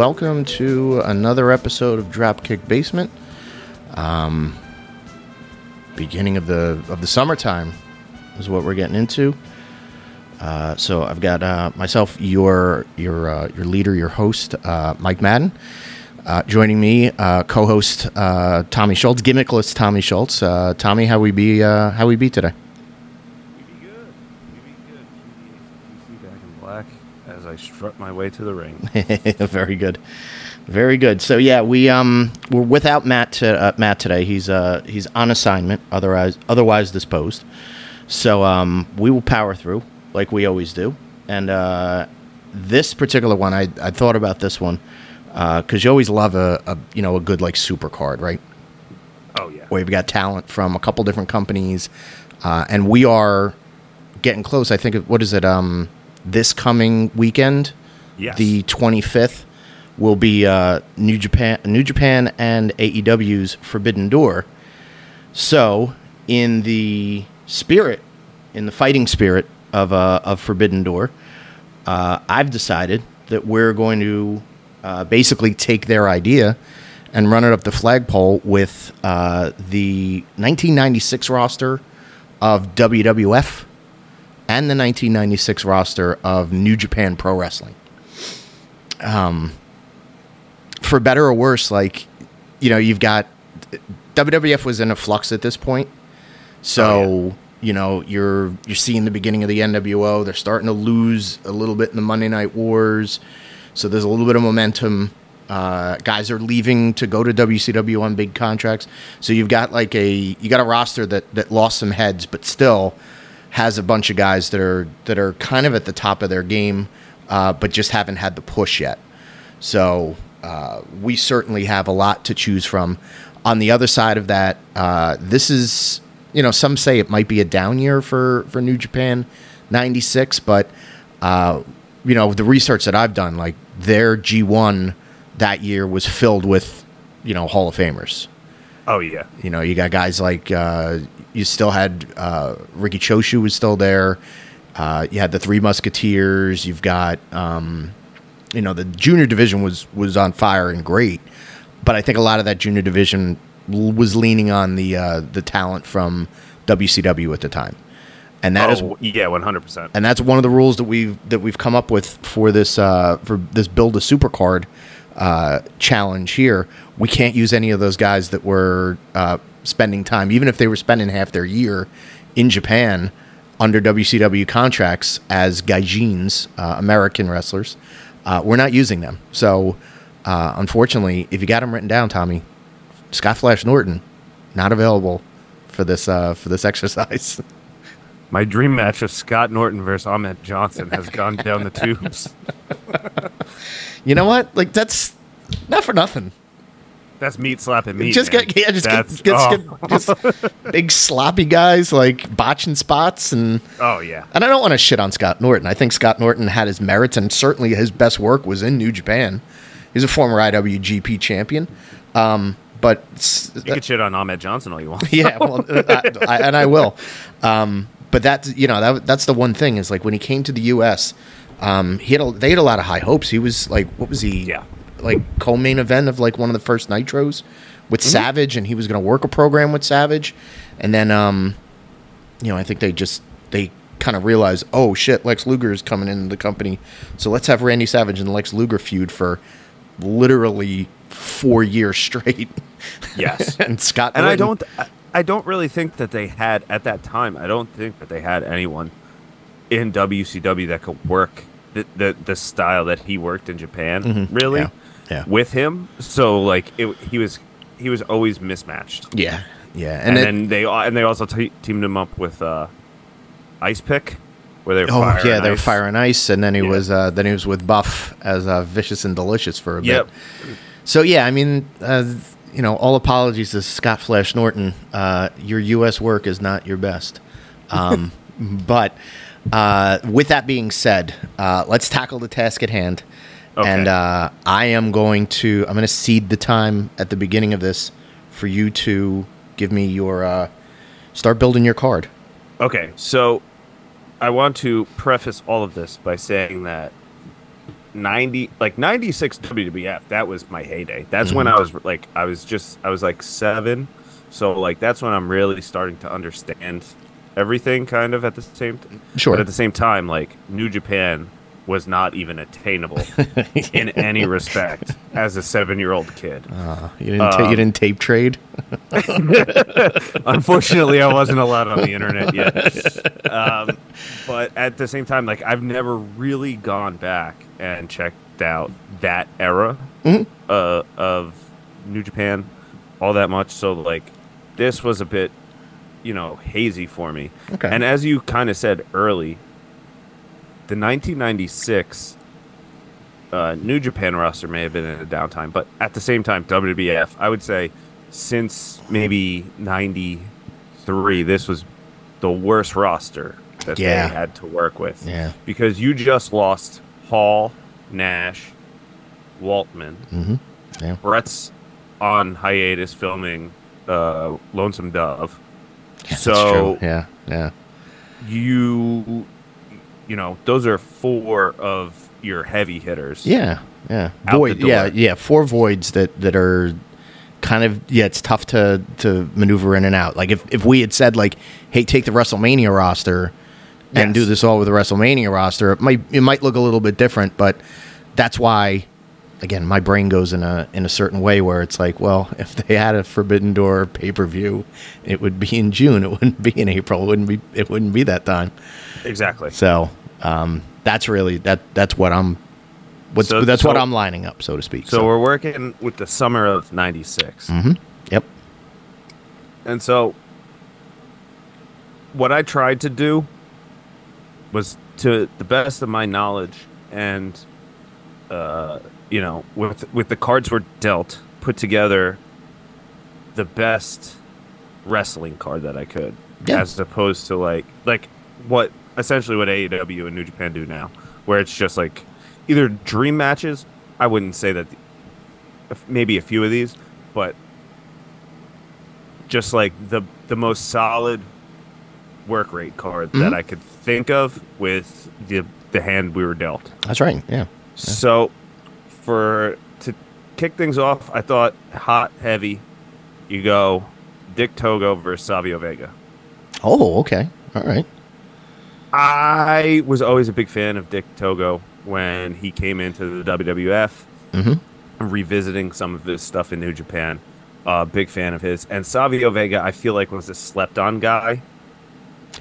welcome to another episode of Dropkick Basement. Um, beginning of the of the summertime is what we're getting into. Uh, so I've got uh, myself, your your uh, your leader, your host, uh, Mike Madden. Uh, joining me, uh, co-host Tommy Schultz, gimmickless Tommy Schultz. Tommy, how we be? How we be today? You be good. You be good. DC back in black as I strut my way to the ring. Very good, very good. So yeah, we um we're without Matt to, uh, Matt today. He's uh he's on assignment, otherwise otherwise disposed. So um we will power through like we always do. And uh, this particular one, I I thought about this one because you always love a, a you know a good like super card, right? Oh yeah. where we've got talent from a couple different companies, uh, and we are getting close. I think what is it? Um, this coming weekend, Yes. the twenty fifth, will be uh, New Japan, New Japan, and AEW's Forbidden Door. So, in the spirit, in the fighting spirit of uh, of Forbidden Door, uh, I've decided that we're going to uh, basically take their idea and run it up the flagpole with uh, the 1996 roster of WWF and the 1996 roster of New Japan Pro Wrestling. Um, for better or worse, like you know, you've got WWF was in a flux at this point, so Oh, you know you're you're seeing the beginning of the NWO. They're starting to lose a little bit in the Monday Night Wars, so there's a little bit of momentum. Uh, guys are leaving to go to WCW on big contracts, so you've got like a you got a roster that that lost some heads, but still has a bunch of guys that are that are kind of at the top of their game, uh, but just haven't had the push yet. So uh, we certainly have a lot to choose from. On the other side of that, uh, this is you know some say it might be a down year for for New Japan '96, but uh, you know the research that I've done, like their G1 that year was filled with you know Hall of Famers. Oh yeah. You know, you got guys like uh, you still had uh, Riki Choshu was still there. Uh, you had the Three Musketeers. You've got um, you know the junior division was was on fire and great, but I think a lot of that junior division l- was leaning on the uh, the talent from WCW at the time, and that is oh, yeah, one hundred percent. and that's one of the rules that we've that we've come up with for this uh, for this build a supercard uh, challenge here. We can't use any of those guys that were uh, spending time, even if they were spending half their year in Japan under WCW contracts as gaijins, uh, American wrestlers. Uh, we're not using them. So, uh, unfortunately, if you got them written down, Tommy, Scott Flash Norton, not available for this uh, for this exercise. My dream match of Scott Norton versus Ahmed Johnson has gone down the tubes. you know what? Like that's not for nothing. That's meat slapping meat. just man. get yeah, just get, That's- get, oh. get- just big sloppy guys like botching spots and oh yeah. and I don't want to shit on Scott Norton. I think Scott Norton had his merits and certainly his best work was in New Japan. He's a former IWGP champion, um, but You can shit on Ahmed Johnson all you want. yeah, well, I, I, and I will. Um, but that's you know that that's the one thing is like when he came to the U.S. Um, he had a, they had a lot of high hopes. He was like what was he? Yeah. Like co-main event of like one of the first nitros with Mm-hmm. Savage, and he was going to work a program with Savage, and then um, you know I think they just they kind of realized oh shit Lex Luger is coming into the company, so let's have Randy Savage and Lex Luger feud for literally four years straight. Yes. and Scott and I don't I- I don't really think that they had at that time. I don't think that they had anyone in WCW that could work the the, the style that he worked in Japan. Mhm. Really, Yeah. Yeah. with him. So like it, he was he was always mismatched. Yeah, yeah, And, and, it- then they and they also te- teamed him up with uh, Ice Pick, where they were oh fire yeah, they were ice. fire and ice, and then he Yeah. was uh, then he was with Buff as uh, vicious and delicious for a Yep. bit. So yeah, I mean, uh, you know, all apologies to Scott Flash Norton. Uh, your U.S. work is not your best, um, but uh, with that being said, uh, let's tackle the task at hand. Okay. And uh, I am going to I'm going to cede the time at the beginning of this for you to give me your uh, start building your card. Okay, so I want to preface all of this by saying that 90 like 96 WWF that was my heyday that's when I was like I was just I was like 7 so like that's when I'm really starting to understand everything kind of at the same t- Sure. but at the same time like New Japan was not even attainable in any respect as a 7-year-old kid Uh, you didn't ta- Um, you didn't tape trade. Unfortunately, I wasn't allowed on the internet yet. Um, but at the same time, like I've never really gone back and checked out that era Mhm. uh, of New Japan all that much. So like, this was a bit, you know, hazy for me. Okay. And as you kind of said early, the 1996 uh, New Japan roster may have been in a downtime, but at the same time, WWF, I would say, since maybe '93, this was the worst roster that Yeah. they had to work with. Yeah. Because you just lost Hall, Nash, Waltman. hmm Yeah. Bret's on hiatus filming uh, Lonesome Dove. Yeah, So- yeah, yeah, You, you know, those are four of your heavy hitters. yeah, yeah. Void, yeah, yeah. Four voids that that are kind of yeah. It's tough to to maneuver in and out. Like if if we had said like, hey, take the WrestleMania roster and Yes. do this all with the WrestleMania roster, it might it might look a little bit different. But that's why. Again, my brain goes in a in a certain way where it's like, well, if they had a Forbidden Door pay per view, it would be in June. It wouldn't be in April. It wouldn't be. It wouldn't be that time. exactly. So um, that's really that. That's what I'm. What's, So- that's what I'm lining up, so to speak. So we're working with the summer of '96. hmm Yep. And so, what I tried to do was, to the best of my knowledge, and uh, you know, with with the cards were dealt, put together the best wrestling card that I could, Yeah. as opposed to like like what essentially what AEW and New Japan do now, where it's just like either dream matches. I wouldn't say that. Maybe a few of these, but just like the the most solid work rate card that Mhm. I could think of with the the hand we were dealt. That's right. Yeah. So for to kick things off, I thought hot heavy. You go Dick Togo versus Savio Vega. Oh, okay. All right. I was always a big fan of Dick Togo when he came into the WWF. hmm revisiting some of his stuff in New Japan. Uh, big fan of his. And Savio Vega, I feel like was a slept on guy.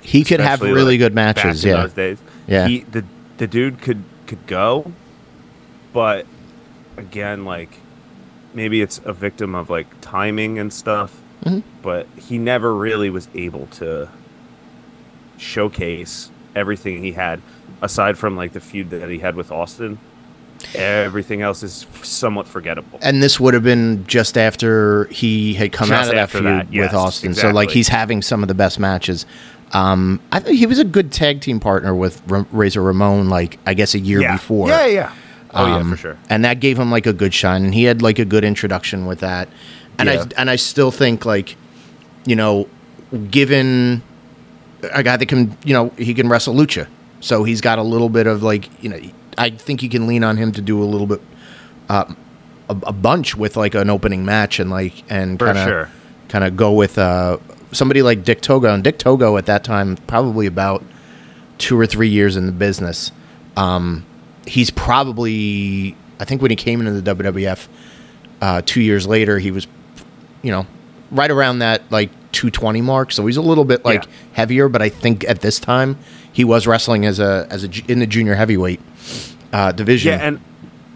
He could have really like, good back matches. in Yeah. those days. Yeah. He, the the dude could could go, but again, like maybe it's a victim of like timing and stuff. Mhm. But he never really was able to showcase everything he had, aside from like the feud that he had with Austin. Everything else is somewhat forgettable. And this would have been just after he had come Just out of that feud that, yes, with Austin. So like he's having some of the best matches. Um, I think he was a good tag team partner with R- Razor Ramon. Like I guess a year yeah. before. Yeah, yeah. Oh yeah, Um, for sure. And that gave him like a good shine, and he had like a good introduction with that. And Yeah. I and I still think like, you know, given a guy that can, you know, he can wrestle lucha, so he's got a little bit of like, you know, I think you can lean on him to do a little bit, uh, a, a bunch with like an opening match and like and kind of sure. kind of go with uh, somebody like Dick Togo. And Dick Togo at that time, probably about two or three years in the business. Um, he's probably, I think when he came into the WWF uh, two years later, he was, you know, right around that like 220 mark. So he's a little bit like Yeah. heavier, but I think at this time he was wrestling as a as a in the junior heavyweight uh, division. Yeah, and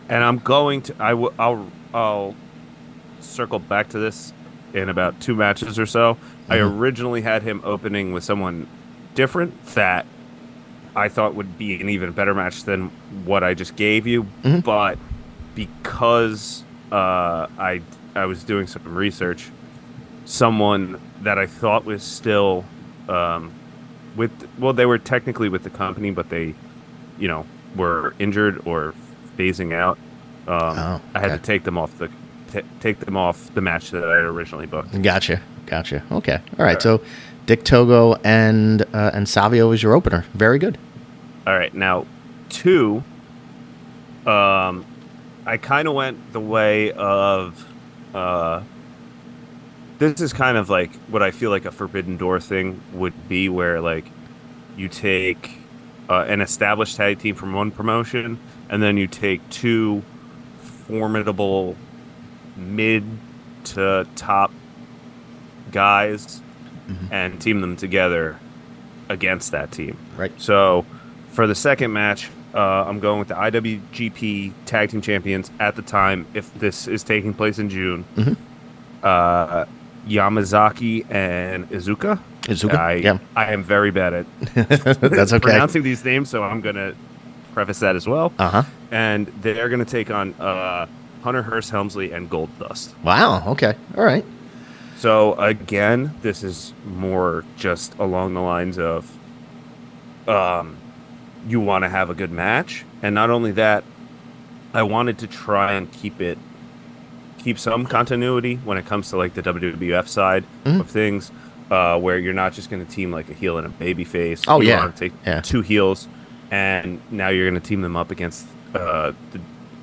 and I'm going to I will I'll I'll circle back to this in about two matches or so. I Mhm. originally had him opening with someone different that I thought would be an even better match than what I just gave you, Mhm. but because uh, I I was doing some research, someone that I thought was still um, with well they were technically with the company, but they you know were injured or phasing out. Um, Oh, I had to take them off the t- take them off the match that I had originally booked. Gotcha, gotcha. Okay, all right. So Dick Togo and uh, and Savio is your opener. Very good. All right, now two. um, I kind of went the way of. Uh, this is kind of like what I feel like a Forbidden Door thing would be, where like you take uh, an established tag team from one promotion, and then you take two formidable mid to top guys Mhm. and team them together against that team. Right. So for the second match, uh, I'm going with the IWGP Tag Team Champions at the time, if this is taking place in June. Mhm. Uh, Yamazaki and Iizuka. Iizuka? I, Yeah. I am very bad at That's okay. pronouncing these names, so I'm going to preface that as well. Uh huh. And they're going to take on uh, Hunter Hearst Helmsley and Gold Dust. Wow. Okay. All right. So again, this is more just along the lines of um, you want to have a good match, and not only that, I wanted to try and keep it keep some continuity when it comes to like the WWF side Mhm. of things, uh, where you're not just going to team like a heel and a baby face. Oh, You yeah. take Yeah. two heels, and now you're going to team them up against uh, the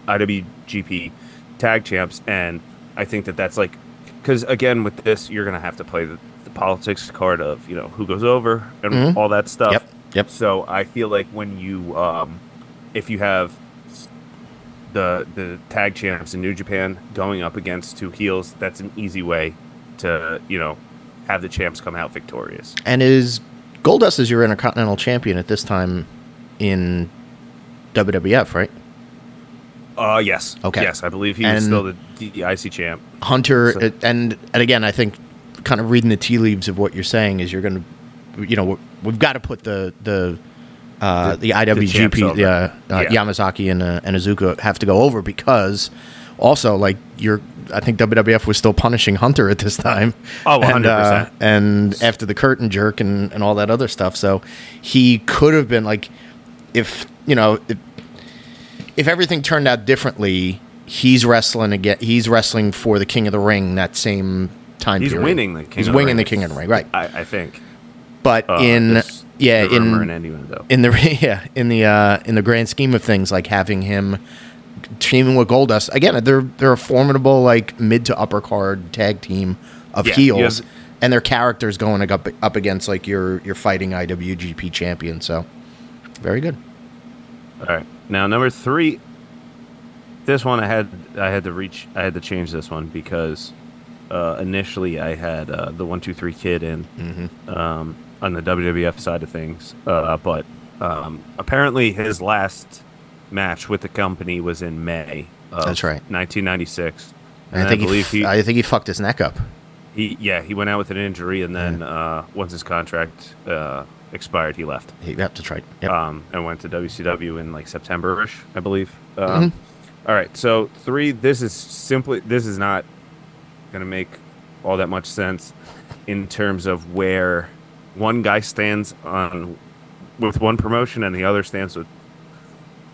IWGP tag champs, and I think that that's like because again with this you're going to have to play the, the politics card of you know who goes over and Mhm. all that stuff. Yep. Yep. So I feel like when you, um, if you have the the tag champs in New Japan going up against two heels, that's an easy way to you know have the champs come out victorious. And is Goldust is your Intercontinental Champion at this time in WWF, right? Uh yes, Okay. yes, I believe he And- still the, the IC champ. Hunter, So- uh, and and again, I think kind of reading the tea leaves of what you're saying is you're going to, you know, we've got to put the the uh, the, The- the IWGP, the, uh, uh, Yeah. Yamazaki and uh, and Iizuka have to go over because also like you're, I think WWF was still punishing Hunter at this time. Oh, and, 100%. uh, and after the curtain jerk and and all that other stuff, so he could have been like, if you know, if, if everything turned out differently, he's wrestling again. He's wrestling for the King of the Ring that same time. He's period. winning the King. He's of the winning Ring. the King of the Ring, right? I, I think. But Uh, in yeah, the in in the yeah in the uh, in the grand scheme of things, like having him teaming with Goldust again, they're they're a formidable like mid to upper card tag team of Yeah, heels, have- and their characters going up up against like your your fighting IWGP champion. So very good. All right. Now number three. This one I had I had to reach I had to change this one because uh, initially I had uh, the one two three kid in Mm-hmm. um, on the WWF side of things, uh, but um, apparently his last match with the company was in May. Of That's right. 1996. And And I think I believe he, he, I think he fucked his neck up. he yeah he went out with an injury and then uh, once his contract uh, expired he left He, yep, that's right. Yep. um, and went to WCW in like September-ish, I believe. Um, Mm-hmm. all right, so three. This is simply this is not going to make all that much sense in terms of where one guy stands on with one promotion and the other stands with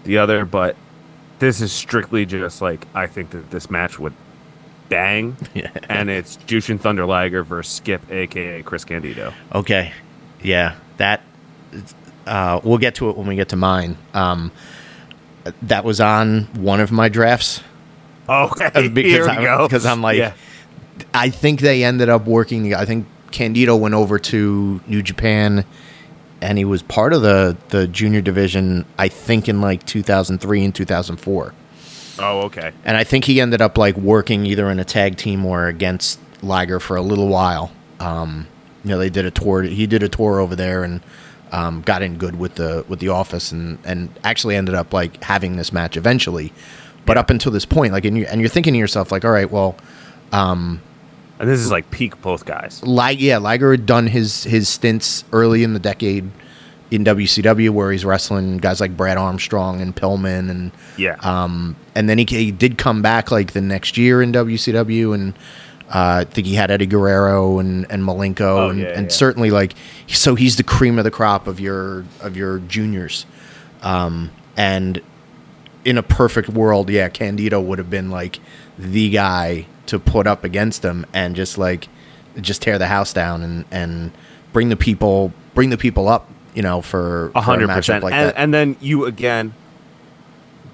the other. But this is strictly just like I think that this match would bang, Yeah. and it's Jushin Thunder Liger versus Skip, aka Chris Candido. Okay. Yeah, that uh, we'll get to it when we get to mine. Um, that was on one of my drafts Okay, Uh, because here we I'm, go. because I'm like, Yeah. I think they ended up working. I think Candido went over to New Japan, and he was part of the the junior division. I think in like 2003 and 2004. Oh, okay. and I think he ended up like working either in a tag team or against Liger for a little while. Um, you know, they did a tour. He did a tour over there and um, got in good with the with the office, and and actually ended up like having this match eventually. But up until this point, like, and, you, and you're thinking to yourself, like, all right, well, And this is like peak both guys. Lig- yeah, Liger had done his his stints early in the decade in WCW, where he's wrestling guys like Brad Armstrong and Pillman and Yeah. um, and then he, he did come back like the next year in WCW, and uh, I think he had Eddie Guerrero and and Malenko, Oh, and, yeah, and yeah. certainly like so he's the cream of the crop of your of your juniors, um, and in a perfect world, yeah, Candido would have been like the guy to put up against them and just like just tear the house down and and bring the people bring the people up, you know, for, for A hundred matchup percent. like And that. and then you again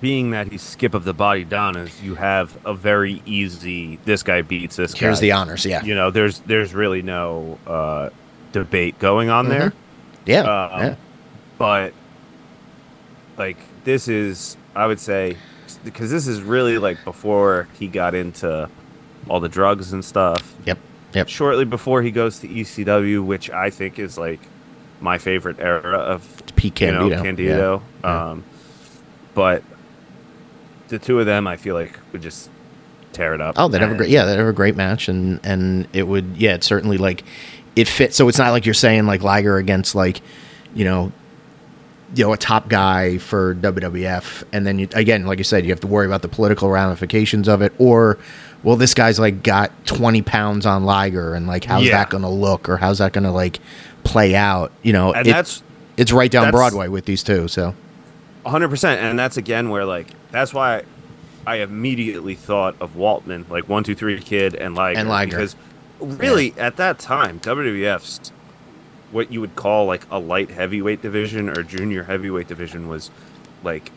being that he's skip of the Bodydonnas is you have a very easy. This guy beats this. Here's guy. the honors. Yeah. You know, there's there's really no uh, debate going on there. Yeah. Um, yeah. but like this is i would say because this is really like before he got into all the drugs and stuff Yep. Yep. shortly before he goes to ecw which i think is like my favorite era of Pete you know, Candido. Candido. Yeah. Um, but the two of them i feel like would just tear it up Oh, they'd have a great yeah, they'd have a great match, and and it would yeah, it certainly like it fits. So it's not like you're saying like Liger against like you know you know a top guy for WWF, and then you again like you said you have to worry about the political ramifications of it, or well this guy's like got 20 pounds on Liger, and like how's Yeah. that going to look, or how's that going to like play out? You know, and it- that's it's right down Broadway with these two. So hundred percent, and that's again where like that's why I immediately thought of Waltman, like one, two, three, kid, and Liger, And Liger. because really at that time WWF's what you would call like a light heavyweight division or junior heavyweight division was like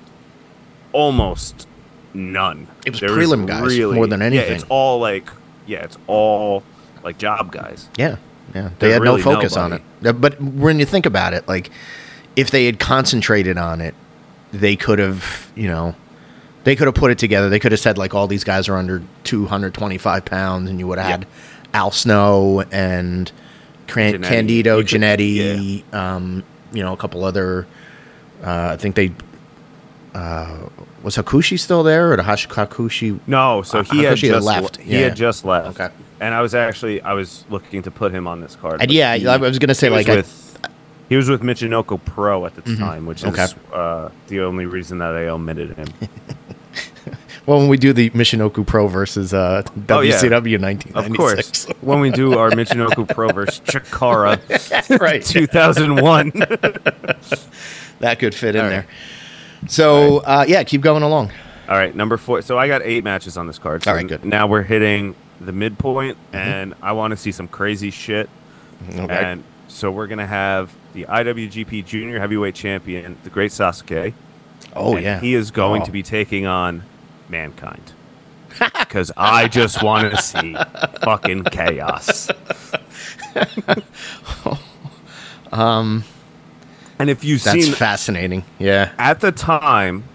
almost none. It was There prelim guys more than anything. Yeah, it's all like yeah, it's all like job guys. Yeah, yeah. They There's had really no focus on it. But when you think about it, like if they had concentrated on it, they could have, you know, they could have put it together. They could have said like all these guys are under 225 pounds, and you would have had Al Snow and Cran- Jannetty. Candido, could- Jannetty, um, you know, a couple other. Uh, I think they. Uh, was Hakushi still there, or the Hash- Hakushi? No, so he had had just left, left. He yeah. had just left. Okay. And I was actually I was looking to put him on this card. And yeah, he- I was gonna say like I, with, he was with Michinoku Pro at the Mhm. time, which Okay. is uh, the only reason that I omitted him. Well, when we do the Michinoku Pro versus uh, Oh, yeah. WCW of 1996. course, when we do our Michinoku Pro versus Chikara right. 2001. That could fit in right. there. So, uh, yeah, keep going along. All right, number four. So I got eight matches on this card. So All right, good. Now we're hitting the midpoint, and I want to see some crazy shit. Okay. And so we're gonna have the IWGP Junior Heavyweight Champion, the Great Sasuke. oh, and yeah. He is going Oh. to be taking on mankind. Because I just want to see fucking chaos. Um, And if you've that's seen fascinating. Yeah. at the time,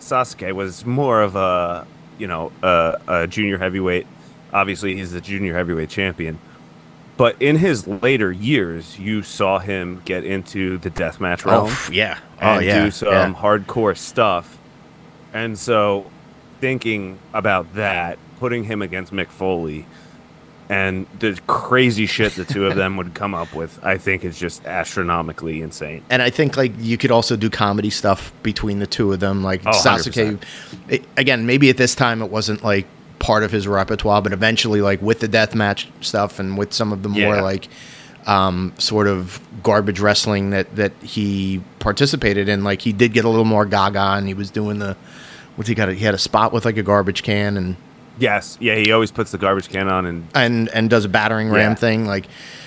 Sasuke was more of a you know a, a junior heavyweight. Obviously, he's the junior heavyweight champion. But in his later years, you saw him get into the deathmatch Oh, realm. f- yeah. Oh, yeah. do some yeah. hardcore stuff. And so, thinking about that, putting him against Mick Foley, and the crazy shit the two of them would come up with, I think is just astronomically insane. And I think like you could also do comedy stuff between the two of them. Like Oh, Sasuke, it- again, maybe at this time it wasn't like part of his repertoire, but eventually, like with the death match stuff and with some of the more Yeah. like um, sort of garbage wrestling that that he participated in, like he did get a little more gaga, and he was doing the what's he got? He had a spot with like a garbage can and Yes, yeah, he always puts the garbage can on, and and and does a battering ram Yeah. thing like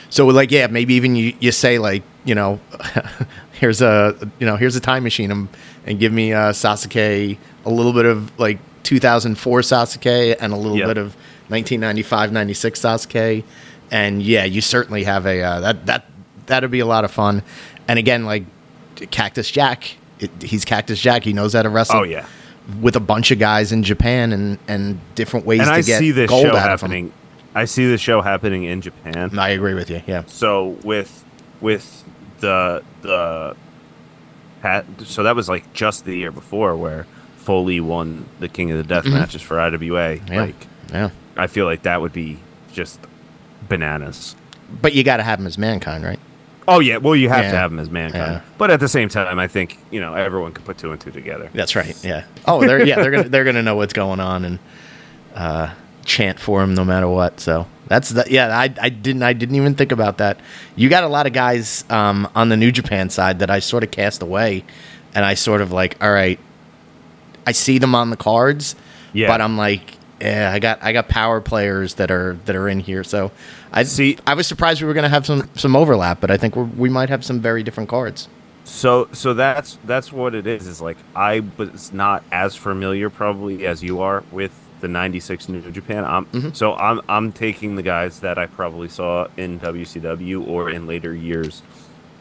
so like yeah maybe even you, you say like you know here's a you know here's a time machine and, and give me uh, Sasuke a little bit of like 2004 Sasuke and a little Yep. bit of 1995 96 Sasuke. And yeah you certainly have a uh, that that that'd be a lot of fun. And again like Cactus Jack it, he's Cactus Jack he knows how to wrestle. Oh yeah, with a bunch of guys in Japan and and different ways and to I get see this gold show out of 'em. happening. I see the show happening in Japan. I agree with you. Yeah. So with with the the hat, so that was like just the year before where Foley won the King of the Death Mhm. matches for IWA. Yeah. Like Yeah. I feel like that would be just bananas. But you got to have him as mankind, right? Oh yeah, well you have Yeah. to have him as mankind, Yeah. but at the same time, I think you know everyone can put two and two together. That's right. Yeah. Oh, they're yeah they're gonna they're gonna know what's going on and uh, chant for him no matter what. So that's the yeah I I didn't I didn't even think about that. You got a lot of guys um, on the New Japan side that I sort of cast away, and I sort of like all right, I see them on the cards, Yeah. but I'm like. Yeah, I got I got power players that are that are in here, so I See- I was surprised we were going to have some some overlap, but I think we're, we might have some very different cards. So so that's that's what it is. Is like I was not as familiar probably as you are with the '96 New Japan. I'm, Mhm. So I'm I'm taking the guys that I probably saw in WCW or in later years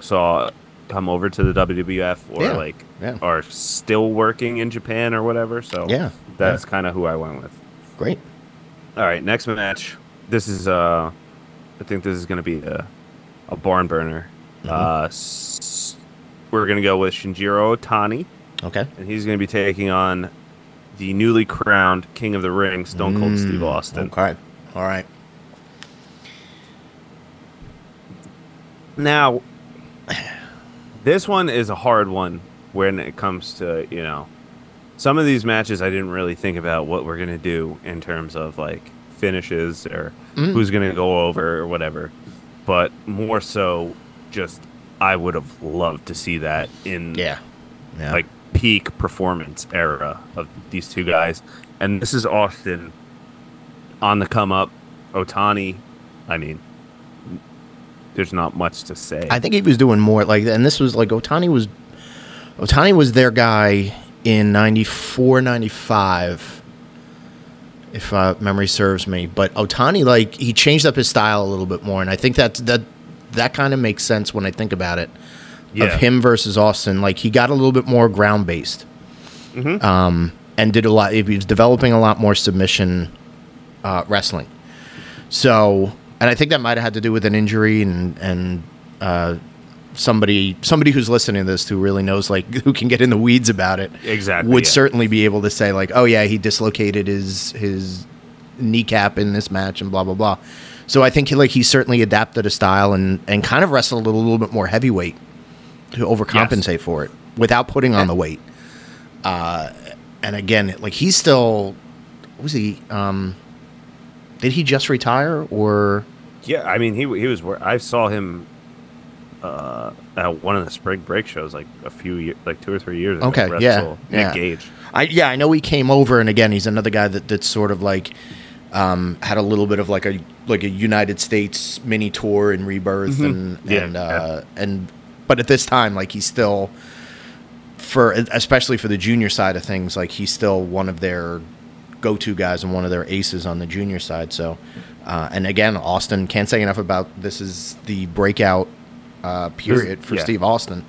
saw come over to the WWF or Yeah, like yeah. are still working in Japan or whatever. So Yeah, that's kind of who I went with. Great. All right, next match. This is uh, I think this is going to be a, a barn burner. Mhm. Uh, s- we're going to go with Shinjiro Otani, Okay. and he's going to be taking on the newly crowned King of the Ring, Stone Cold Steve Mm, Austin. Okay. All right. Now, this one is a hard one when it comes to you know some of these matches. I didn't really think about what we're going to do in terms of like finishes or Mm. who's going to go over or whatever. But more so, just I would have loved to see that in Yeah. Yeah. like peak performance era of these two guys. And this is Austin on the come up. Otani, I mean, there's not much to say. I think he was doing more like, and this was like Otani was, Otani was their guy in 94, 95, if uh, memory serves me. But Otani, like, he changed up his style a little bit more, and I think that that that kind of makes sense when I think about it. Yeah. Of him versus Austin, like he got a little bit more ground based, Mhm. um, and did a lot. He was developing a lot more submission uh, wrestling. So, and I think that might have had to do with an injury and and uh, somebody somebody who's listening to this who really knows like who can get in the weeds about it Exactly, would yeah. certainly be able to say like, oh yeah, he dislocated his his kneecap in this match and blah blah blah. So I think he, like he certainly adapted a style and and kind of wrestled a little, little bit more heavyweight to overcompensate for it without putting on the weight. Uh, and again, like he's still what was he um did he just retire or Yeah, I mean, he he was. I saw him uh, at one of the spring break shows like a few years, like two or three years ago. Okay, wrestle yeah, Nick yeah. Gage. I yeah, I know he came over, and again, he's another guy that that's sort of like um, had a little bit of like a like a United States mini tour and rebirth, and Yeah, and uh, and but at this time, like he's still for especially for the junior side of things, like he's still one of their go-to guys and one of their aces on the junior side. So, uh, and again, Austin can't say enough about this is the breakout uh, period for yeah. Steve Austin.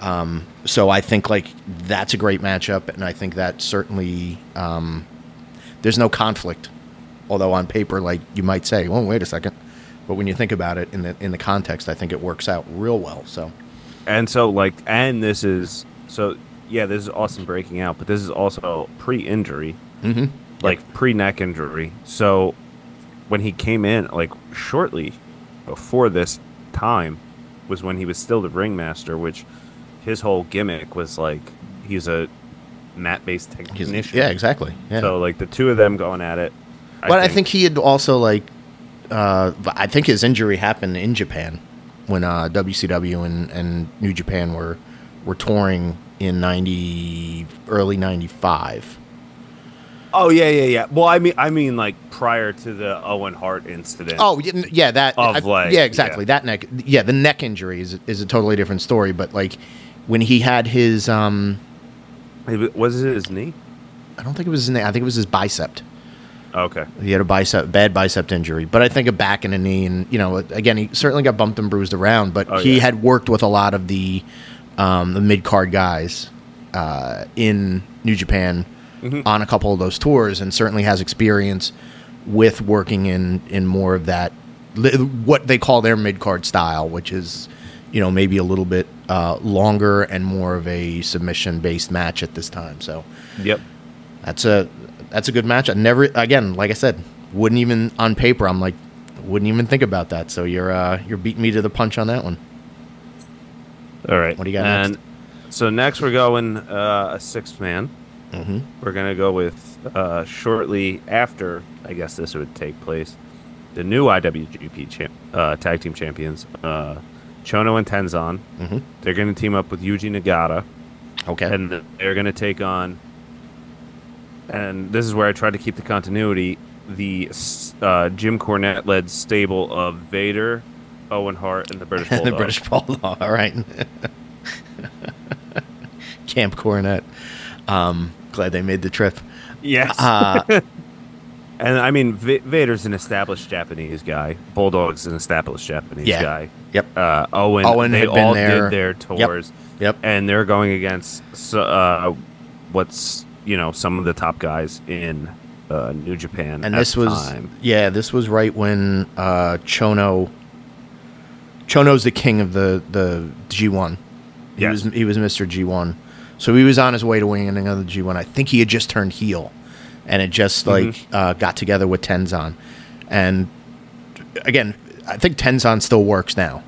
Um, so I think like that's a great matchup, and I think that certainly um, there's no conflict. Although on paper, like you might say, "Well, wait a second. but when you think about it in the in the context, I think it works out real well. So And so, like, and this is so. Yeah, this is Austin breaking out, but this is also pre-injury, mm-hmm. like pre-neck injury. So when he came in, like shortly before this time, was when he was still the ringmaster, which his whole gimmick was like he's a mat-based technician. yeah, exactly. Yeah. So like the two of them going at it. but I think he had also like, uh, I think his injury happened in Japan when uh, WCW and, and New Japan were were touring in ninety early ninety five. Oh yeah, yeah, yeah. Well, I mean, I mean, like prior to the Owen Hart incident. Oh yeah, yeah, that Of, I- like, yeah, exactly. yeah. That neck, yeah, the neck injury is is a totally different story. But like when he had his, um, was it his knee? I don't think it was his, knee, I think it was his bicep. Okay. He had a bicep, bad bicep injury, but I think a back and a knee, and you know, again, he certainly got bumped and bruised around. But Oh, he yeah. had worked with a lot of the um, the mid card guys uh, in New Japan Mhm. on a couple of those tours, and certainly has experience with working in in more of that what they call their mid card style, which is you know maybe a little bit uh, longer and more of a submission based match at this time. So Yep. that's a that's a good match. I never again, like I said, wouldn't even on paper. I'm like, wouldn't even think about that. So you're uh, you're beating me to the punch on that one. All right. What do you got and next? So next we're going uh, a six man. Mm-hmm. We're gonna go with uh, shortly after. I guess this would take place. The new IWGP champ, uh, tag team champions, uh, Chono and Tenzan. Mm-hmm. They're gonna team up with Yuji Nagata, Okay. and they're gonna take on. And this is where I tried to keep the continuity. The uh, Jim Cornette led stable of Vader, Owen Hart, and the British Bulldog. the British Bulldog. All right. Camp Cornette. Um, glad they made the trip. Yes. Uh, and I mean, v- Vader's an established Japanese guy. Bulldog's an established Japanese Yeah. guy. yep. Uh, Owen, Owen they all there. did their tours, Yep. and they're going against uh, what's you know some of the top guys in uh, New Japan. and at this the was time. yeah this was right when uh chono chono's the king of the the g1 he Yes. was he was mr g1 so he was on his way to winning another g1 i think he had just turned heel and it just Mm-hmm. like uh, got together with tenzan. And again i think tenzan still works now.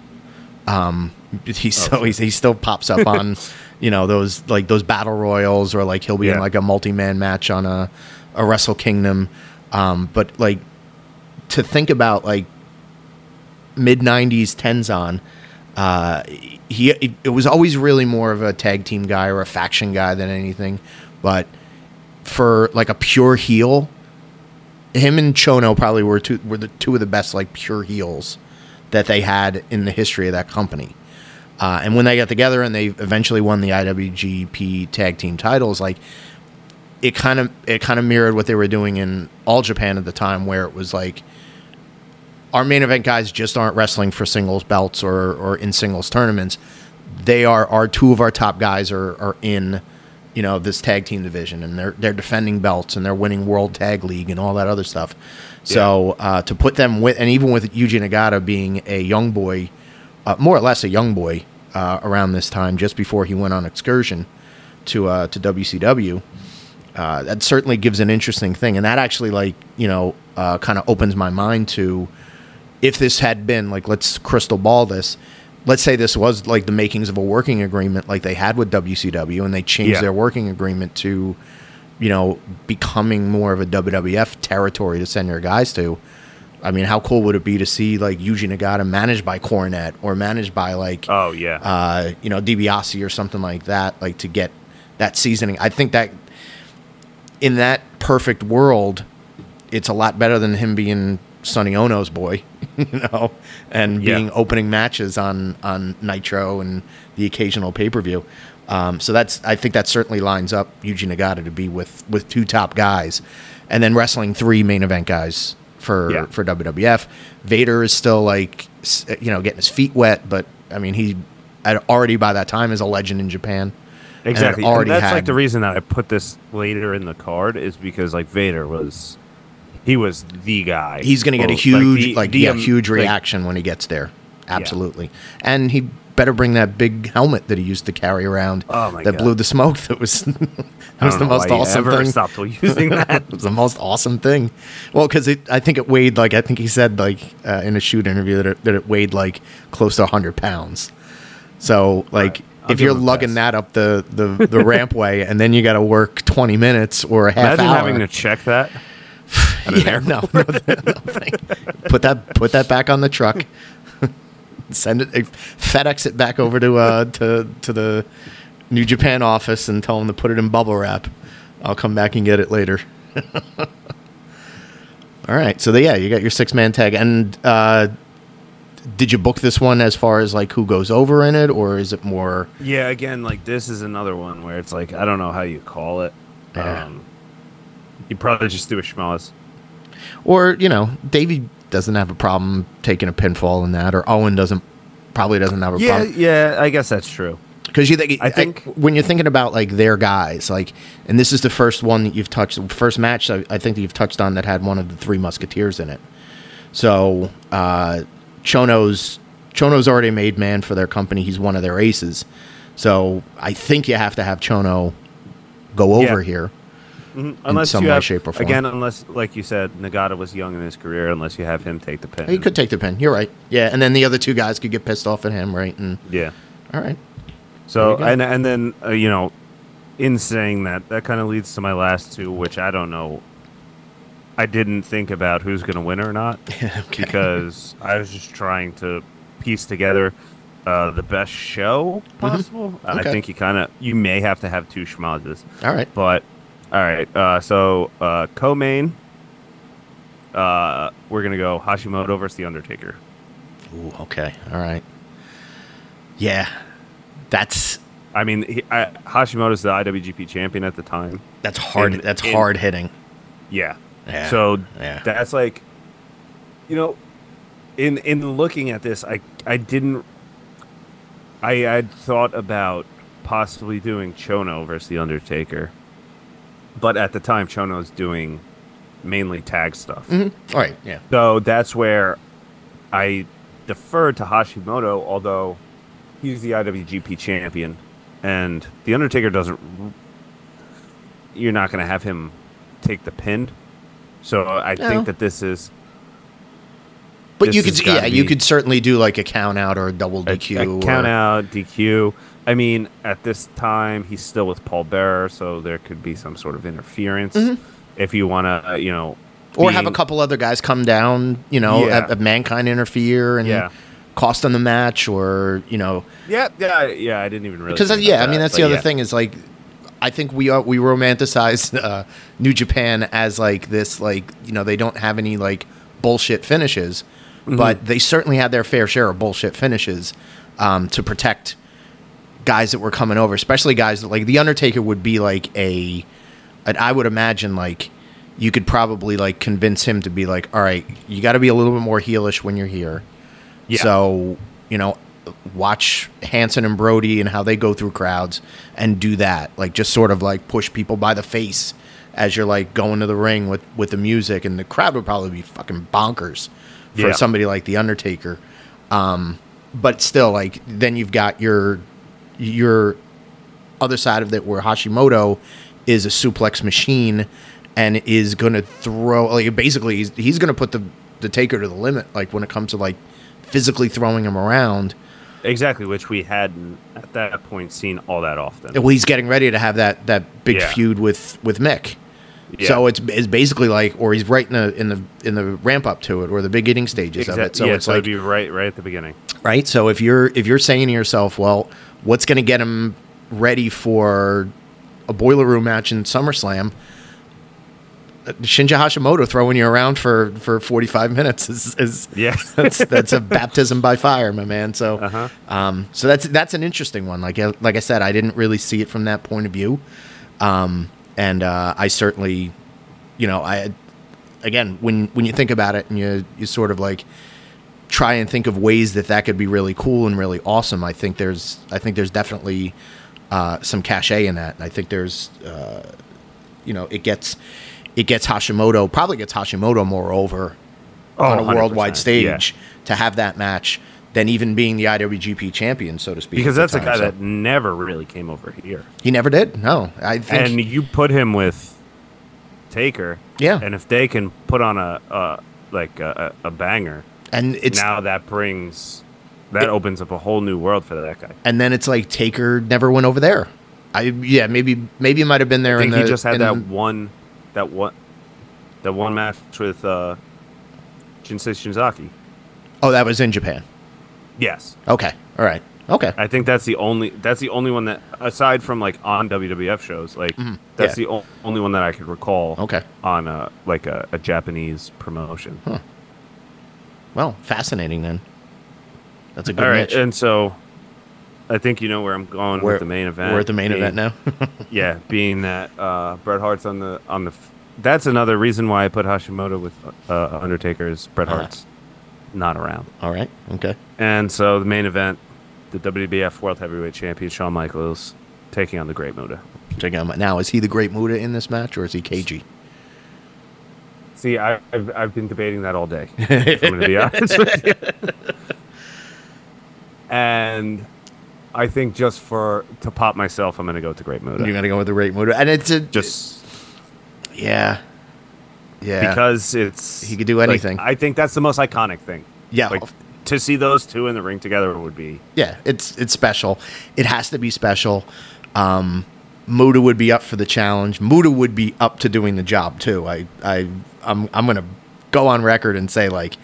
Um he still he's, he still pops up on you know those like those battle royals or like he'll be in like a multi-man match on a a wrestle kingdom. Um but like to think about like mid 90s tenzan uh he it, it was always really more of a tag team guy or a faction guy than anything but for like a pure heel him and chono probably were two were the two of the best like pure heels that they had in the history of that company. Uh, and when they got together and they eventually won the IWGP tag team titles, like it kind of it kind of mirrored what they were doing in all Japan at the time, where it was like our main event guys just aren't wrestling for singles belts or or in singles tournaments. They are our two of our top guys are are in you know this tag team division and they're they're defending belts and they're winning World Tag League and all that other stuff. So uh, to put them with and even with Yuji Nagata being a young boy, uh, more or less a young boy uh, around this time, just before he went on excursion to uh, to WCW uh, that certainly gives an interesting thing, and that actually like you know uh, kind of opens my mind to if this had been like let's crystal ball this. Let's say this was like the makings of a working agreement, like they had with WCW, and they changed Yeah. their working agreement to, you know, becoming more of a WWF territory to send your guys to. I mean, how cool would it be to see like Yuji Nagata managed by Cornette or managed by like Oh yeah. uh, you know, DiBiase or something like that, like to get that seasoning. I think that in that perfect world, it's a lot better than him being Sonny Onoo's boy, you know, and Yeah. being opening matches on on Nitro and the occasional pay per view. Um, so that's I think that certainly lines up Yuji Nagata to be with with two top guys, and then wrestling three main event guys for Yeah. for WWF. Vader is still like you know getting his feet wet, but I mean he had already by that time is a legend in Japan. Exactly. And already that's had- like the reason that I put this later in the card is because like Vader was, he was the guy. he's going to get a huge like, the- the, yeah, huge like, reaction when he gets there. Absolutely. And he better bring that big helmet that he used to carry around Oh my that God. blew the smoke that was that was the most awesome thing. Stopped using that. it was the most awesome thing. Well, because I think it weighed like I think he said like uh, in a shoot interview that it, that it weighed like close to hundred pounds. So like I'll if you're lugging that up the the, the rampway and then you got to work twenty minutes or a half Imagine hour. having to check that. at an yeah, no, no, no thank- put that put that back on the truck. Send it, uh, FedEx it back over to uh to to the New Japan office and tell them to put it in bubble wrap. I'll come back and get it later. All right, so the, yeah, you got your six man tag, and uh, did you book this one as far as like who goes over in it, or is it more? Yeah, again, like this is another one where it's like I don't know how you call it. Yeah. Um, you probably just do a schmoz. Or you know, Davey doesn't have a problem taking a pinfall in that, or Owen doesn't probably doesn't have a Yeah, problem. yeah, I guess that's true. Because you think, I think- when you're thinking about like their guys, like, and this is the first one that you've touched, first match I, I think that you've touched on that had one of the three Musketeers in it. So uh, Chono's Chono's already a made man for their company. He's one of their aces. So I think you have to have Chono go over Yeah. here. Mhm. Unless some you way, have, shape, or form. Again, unless, like you said, Nagata was young in his career. Unless you have him take the pin. He could take the pin. You're right. Yeah, and then the other two guys could get pissed off at him, right? And Yeah. all right, So There you go. and and then uh, you know, in saying that, that kind of leads to my last two, which I don't know. I didn't think about who's going to win or not okay. because I was just trying to piece together uh, the best show possible. And Mm-hmm. Okay. I think you kind of you may have to have two schmozzes, all right. but all right. Uh, so uh, co-main, uh, we're gonna go Hashimoto versus the Undertaker. Ooh, okay. All right. Yeah. That's I mean, he, I, Hashimoto's the IWGP champion at the time. That's hard. In- that's in- hard hitting. Yeah. Yeah. So Yeah. that's like, you know, in in looking at this, I I didn't. I had thought about possibly doing Chono versus the Undertaker, but at the time, Chono's doing mainly tag stuff. Mhm. All right. Yeah. So that's where I deferred to Hashimoto, although he's the IWGP champion, and the Undertaker doesn't. You're not going to have him take the pin, so I No. think that this is But This you could, yeah, you could certainly do like a count out or a double DQ. a or- count out DQ. I mean, at this time, he's still with Paul Bearer, so there could be some sort of interference if you want to, uh, you know, Mm-hmm. or have a couple other guys come down. You know, Yeah. have, have mankind interfere and Yeah. cost them the match, or you know, Yeah, yeah, yeah. I didn't even really because think yeah, I mean that's the other yeah. thing is like, I think we are we romanticize uh, New Japan as like this like you know they don't have any like bullshit finishes, Mm-hmm. but they certainly had their fair share of bullshit finishes um, to protect guys that were coming over, especially guys that like the Undertaker would be like a, and I would imagine like you could probably like convince him to be like, all right, you got to be a little bit more heelish when you're here. Yeah. So you know, watch Hansen and Brody and how they go through crowds and do that, like just sort of like push people by the face as you're like going to the ring with with the music, and the crowd would probably be fucking bonkers for Yeah. somebody like the Undertaker. Um, but still, like then you've got your your other side of it where Hashimoto is a suplex machine and is going to throw like basically he's, he's going to put the the taker to the limit like when it comes to like physically throwing him around exactly, which we hadn't at that point seen all that often. well he's getting ready to have that that big Yeah. feud with with Mick Yeah. so it's it's basically like or he's right in the in the in the ramp up to it or the beginning stages of it so yeah, it's so like it'd be right, right at the beginning. right? So if you're if you're saying to yourself, well, what's going to get him ready for a boiler room match in SummerSlam? uh, Shinya Hashimoto throwing you around for, for 45 minutes is, is Yeah. that's that's a baptism by fire, my man. So Uh-huh. um, so that's that's an interesting one. Like I- like I said, I didn't really see it from that point of view, um, and uh, I certainly, you know, I again when when you think about it and you you sort of like try and think of ways that that could be really cool and really awesome. I think there's I think there's definitely uh, some cachet in that. And I think there's uh, you know it gets it gets Hashimoto probably gets Hashimoto more over on a 100%, worldwide stage yeah. to have that match than even being the IWGP champion, so to speak. Because that's a guy So- that never really came over here. he never did. No, I think and you put him with Taker. Yeah. And if they can put on a, a like a a banger, and it's now that brings that It- opens up a whole new world for that guy. and then it's like Taker never went over there. I yeah maybe maybe it might have been there. I think in the, he just had that the- one, that one, that one match with uh, Jinsei Shinzaki. Oh, that was in Japan. Yes, Okay, all right, okay. I think that's the only that's the only one that aside from like on WWF shows, like that's Mm-hmm. Yeah. the o- only one that I could recall. Okay. on a like a, a Japanese promotion. Well, fascinating then. That's a good All right, niche. and so I think you know where I'm going We're- with the main event. We're at the main being- event now. yeah, being that uh, Bret Hart's on the on the. F- that's another reason why I put Hashimoto with uh, Undertaker is Bret Uh-huh. Hart's not around, all right, okay. and so the main event, the WWF World Heavyweight Champion Shawn Michaels taking on the Great Muta. Check out my, now. Is he the Great Muta in this match, or is he Keiji? See, I, I've I've been debating that all day. I'm going to be honest with you. And I think just for to pop myself, I'm going to go with the Great Muta. You're gonna go with the Great Muta, and it's a just yeah, yeah. because it's He could do like, anything. I think that's the most iconic thing. Yeah. like to see those two in the ring together would be yeah, it's it's special. It has to be special. Um, Muta would be up for the challenge. Muta would be up to doing the job too. I I I'm I'm gonna go on record and say like.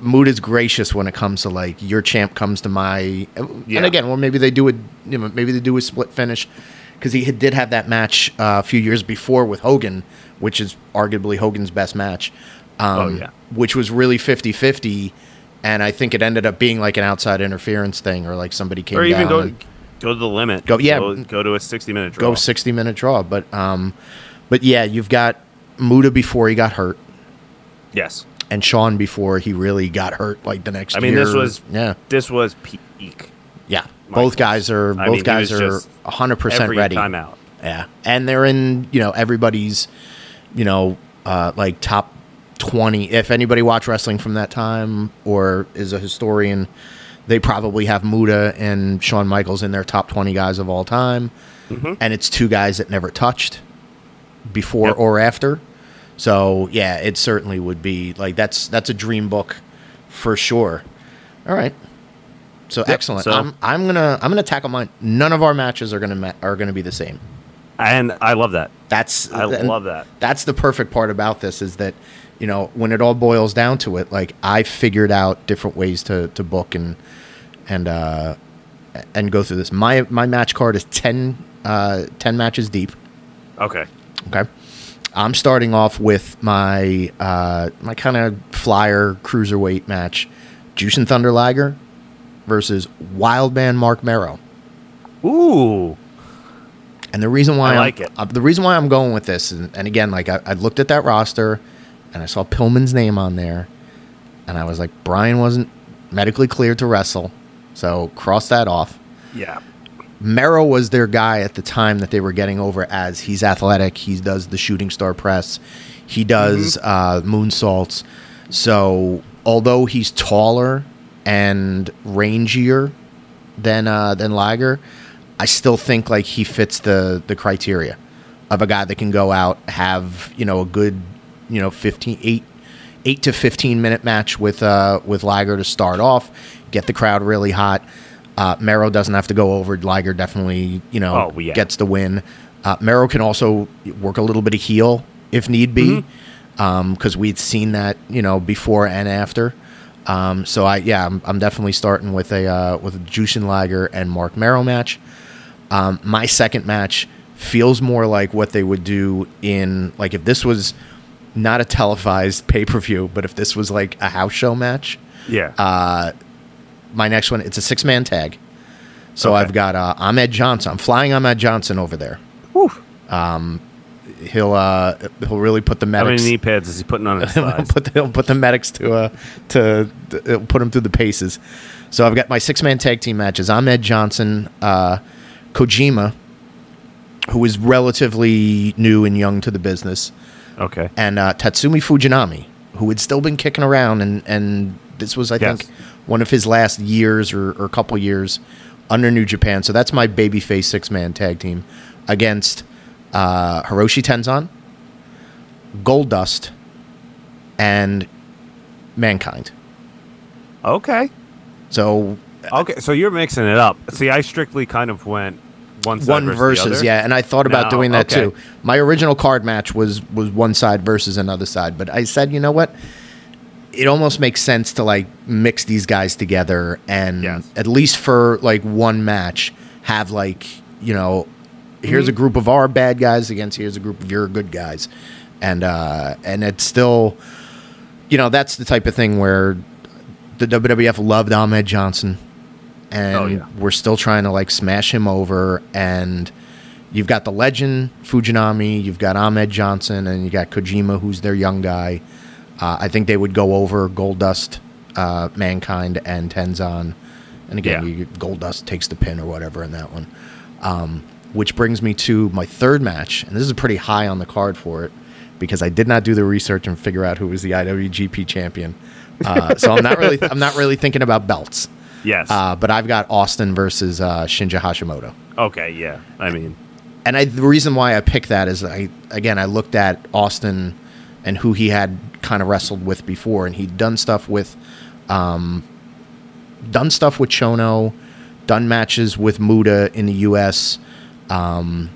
Muta's gracious when it comes to like your champ comes to my Yeah. and again well maybe they do a you know maybe they do a split finish because he had, did have that match uh, a few years before with Hogan which is arguably Hogan's best match um, Oh, yeah. which was really 50-50 and I think it ended up being like an outside interference thing or like somebody came or even down go and- Go to the limit. Go- yeah. Go, go to a sixty-minute draw. go 60 minute draw. But um, but yeah, you've got Muta before he got hurt, Yes. and Shawn before he really got hurt. Like the next. I mean, year. this was yeah, This was peak. yeah. Both guys are I both mean, guys are 100 percent ready. time out. Yeah, and they're in you know everybody's you know uh, like top 20. If anybody watched wrestling from that time or is a historian, they probably have Muta and Shawn Michaels in their top 20 guys of all time. Mm-hmm. And it's two guys that never touched before Yep. or after. So yeah, it certainly would be like that's that's a dream book for sure. All right. So excellent. so- I'm I'm gonna I'm gonna tackle mine. None of our matches are gonna ma- are gonna be the same. And I love that. That's I love that. That's the perfect part about this is that you know when it all boils down to it, like I figured out different ways to to book and and uh and go through this. My my match card is 10, uh, 10 matches deep. Okay. Okay. I'm starting off with my uh, my kind of flyer cruiserweight match, Jushin Thunder Liger versus Wildman Marc Mero. Ooh. And the reason why I I'm- like it. uh, the reason why I'm going with this, and, and again, like I, I looked at that roster, and I saw Pillman's name on there, and I was like, Brian wasn't medically cleared to wrestle, so cross that off. Yeah. Mero was their guy at the time that they were getting over as he's athletic. He does the shooting star press. He does uh, moonsaults. So although he's taller and rangier than uh, than Liger, I still think like he fits the the criteria of a guy that can go out have you know a good you know 15 8 8 to 15 minute match with uh with Liger to start off get the crowd really hot. Uh Mero doesn't have to go over. Liger definitely you know Oh, yeah. gets the win. Uh Mero can also work a little bit of heel if need be Mm-hmm. because we'd seen that you know before and after. Um, so I yeah I'm, I'm definitely starting with a uh, with a Jushin Liger and Marc Mero match. Um, my second match feels more like what they would do in like if this was not a televised pay per view, but if this was like a house show match. Yeah. Uh, my next one, it's a six man tag. So Okay. I've got uh, Ahmed Johnson. I'm flying Ahmed Johnson over there. Whew. He'll uh, he'll really put the medics. How many knee pads is he putting on his he'll put the, he'll put the medics to uh to he'll put them through the paces. So I've got my six man tag team matches. Ahmed Johnson, uh, Kojima, who is relatively new and young to the business, okay. and uh, Tatsumi Fujinami, who had still been kicking around, and and this was I Yes. think one of his last years or, or couple years under New Japan. So that's my babyface six man tag team against uh, Hiroshi Tenzan, Goldust, and Mankind. Okay. So Okay. So you're mixing it up. See, I strictly kind of went one one versus, versus, yeah, and I thought about No, doing that okay. too. My original card match was was one side versus another side, but I said, you know what? It almost makes sense to like mix these guys together and Yes. at least for like one match have like, you know, here's Mm-hmm. a group of our bad guys against here's a group of your good guys. And uh and it's still you know, that's the type of thing where the WWF loved Ahmed Johnson and Oh, yeah. we're still trying to like smash him over and you've got the legend Fujinami, you've got Ahmed Johnson, and you got Kojima, who's their young guy. Uh, I think they would go over Goldust, uh, Mankind, and Tenzan. And again, Yeah. you, Goldust takes the pin or whatever in that one. Um, which brings me to my third match, and this is pretty high on the card for it because I did not do the research and figure out who was the IWGP champion. Uh, so I'm not really I'm not really thinking about belts. Yes. Uh, but I've got Austin versus uh, Shinya Hashimoto. okay. Yeah. I mean, And I, the reason why I picked that is I again I looked at Austin and who he had kind of wrestled with before, and he'd done stuff with, um, done stuff with Chono, done matches with Muta in the U.S. Um,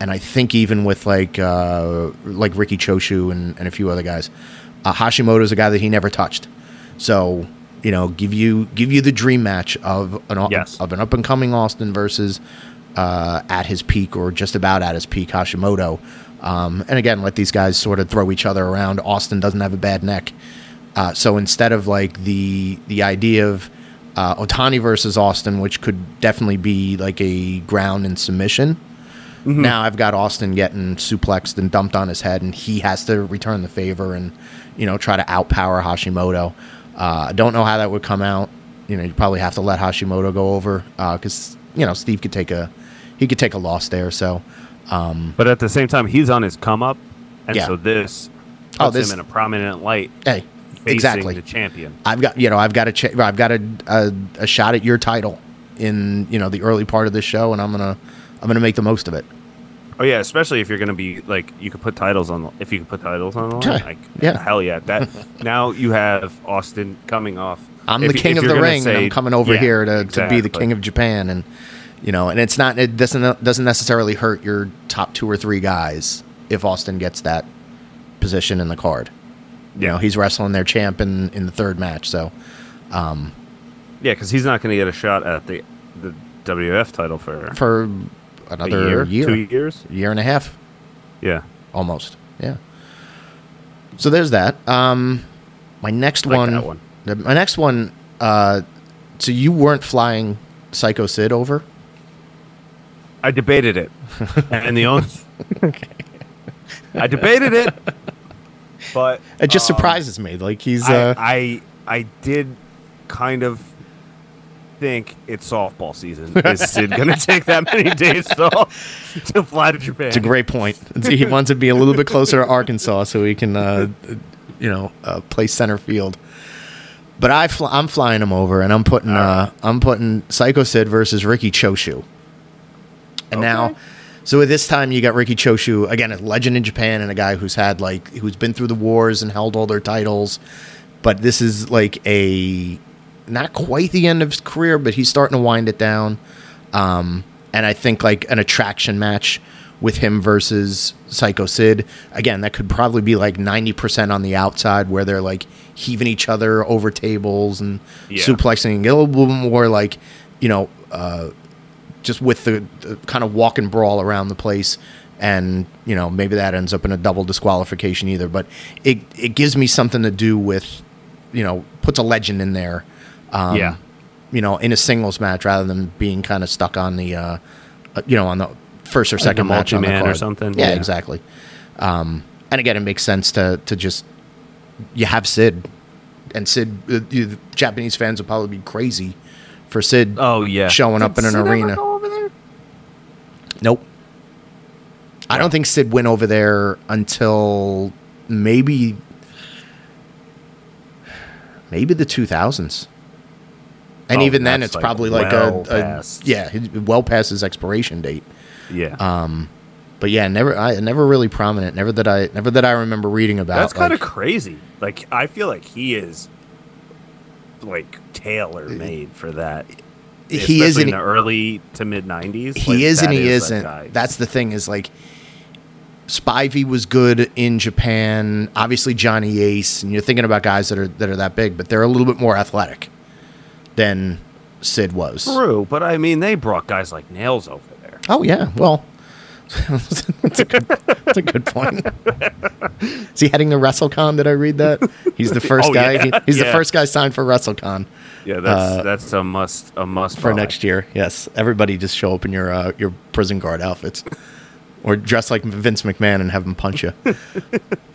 and I think even with like uh, like Riki Choshu and, and a few other guys. Uh, Hashimoto's a guy that he never touched. So you know, give you give you the dream match of an Yes. of an up and coming Austin versus uh, at his peak or just about at his peak Hashimoto. Um, and again, let these guys sort of throw each other around. Austin doesn't have a bad neck. Uh, so instead of like the the idea of uh, Otani versus Austin, which could definitely be like a ground and submission. Now I've got Austin getting suplexed and dumped on his head, and he has to return the favor and you know try to outpower Hashimoto. Uh, I don't know how that would come out. You know, you probably have to let Hashimoto go over because you know Steve could take a he could take a loss there. So But at the same time, he's on his come up, and Yeah. so this puts Oh, this- him in a prominent light, hey, exactly. the champion. I've got you know I've got a ch- I've got a, a a shot at your title in you know the early part of this show, and I'm gonna I'm gonna make the most of it. Oh yeah, especially if you're going to be like you could put titles on. the- If you could put titles on the line, Yeah. like, Yeah. hell yeah. That now you have Austin coming off. I'm If- the king of the ring, and I'm coming over Yeah, here to, to be the king of Japan, and you know, and it's not it doesn't doesn't necessarily hurt your top two or three guys if Austin gets that position in the card. You know, he's wrestling their champ in, in the third match, so um, Yeah, because he's not going to get a shot at the the WF title for for another year, year, two years. year and a half. Yeah, almost. Yeah. So there's that. Um, my next Like one, one. My next one. Uh, so you weren't flying Psycho Sid over? I debated it, and the only I debated it, but It just um, surprises me. Like he's. I, Uh, I I did kind of think it's softball season. Is Sid going to take that many days off to fly to Japan? it's a great point. he wants to be a little bit closer to Arkansas so he can, uh, you know, uh, play center field. But I fl- I'm flying him over, and I'm putting uh, I'm putting Psycho Sid versus Riki Choshu. And now, so at this time, you got Riki Choshu again, a legend in Japan, and a guy who's had like who's been through the wars and held all their titles. But this is like a not quite the end of his career, but he's starting to wind it down. Um, and I think like an attraction match with him versus Psycho Sid. Again, that could probably be like ninety percent on the outside, where they're like heaving each other over tables and Yeah. suplexing. A little bit more like, you know, uh, just with the, the kind of walk and brawl around the place. And you know maybe that ends up in a double disqualification either, but it it gives me something to do with, you know, puts a legend in there, um, Yeah. you know, in a singles match rather than being kind of stuck on the, uh, uh, you know, on the first or Like second match on the multi-man or something? Yeah, Yeah. exactly. Um, and again, it makes sense to to just you have Sid, and Sid. Uh, the Japanese fans would probably be crazy for Sid Oh yeah, showing up in an Sid arena. go over there? Nope. I don't think Sid went over there until maybe maybe the 2000s. And Oh, even then, it's like, probably like well a, a past. yeah, well past his expiration date. Yeah, Um, but yeah, never, I never really prominent. Never that I, never that I remember reading about. that's kind of like- crazy. Like I feel like he is like tailor made for that. he is in the early to mid '90s. he is and he isn't. That's the thing is like Spivey was good in Japan. Obviously Johnny Ace, and you're thinking about guys that are that are that big, but they're a little bit more athletic than Sid was. true, but I mean, they brought guys like Nails over there. Oh yeah, well. that's, a good, that's a good point. Is he heading to WrestleCon? Did I read that? He's the first Oh, guy. yeah, he- he's the first guy signed for WrestleCon. Yeah, that's Uh, that's a must a must for buy. next year. Yes, everybody just show up in your uh, your prison guard outfits, or dress like Vince McMahon and have him punch you.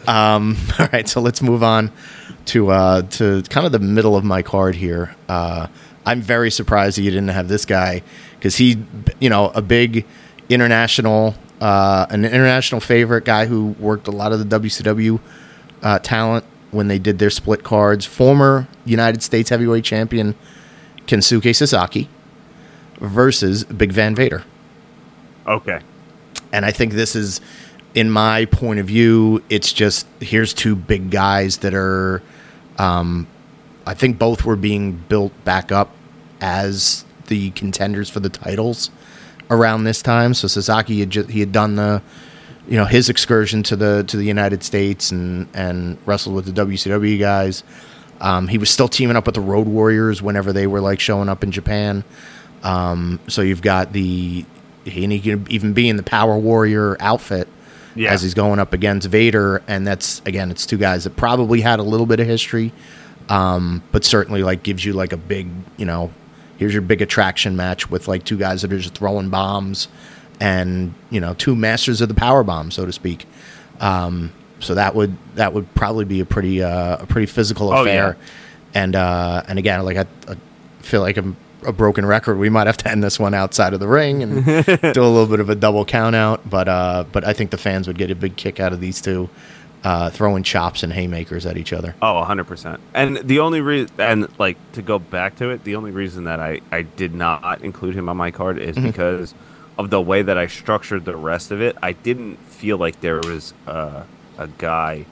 um, all right, so let's move on to uh, to kind of the middle of my card here. Uh, I'm very surprised that you didn't have this guy because he, you know, a big international, uh, an international favorite guy who worked a lot of the WCW uh, talent when they did their split cards. Former United States Heavyweight Champion Kensuke Sasaki versus Big Van Vader. Okay. And I think this is, in my point of view, it's just here's two big guys that are, um, I think both were being built back up as the contenders for the titles around this time. So Sasaki had just, he had done the, you know, his excursion to the to the United States and and wrestled with the WCW guys. Um, he was still teaming up with the Road Warriors whenever they were like showing up in Japan. Um, so you've got the and he can even be in the Power Warrior outfit Yeah. as he's going up against Vader, and that's again, it's two guys that probably had a little bit of history um, but certainly like gives you like a big, you know, here's your big attraction match with like two guys that are just throwing bombs, and you know, two masters of the power bomb, so to speak. Um, so that would that would probably be a pretty uh, a pretty physical Oh, affair. yeah. And uh, and again, like I, I feel like I'm a broken record. We might have to end this one outside of the ring and do a little bit of a double count out. But uh, but I think the fans would get a big kick out of these two uh, throwing chops and haymakers at each other. Oh, 100%. And the only reason, and like to go back to it, the only reason that I, I did not include him on my card is because of the way that I structured the rest of it. I didn't feel like there was uh, a guy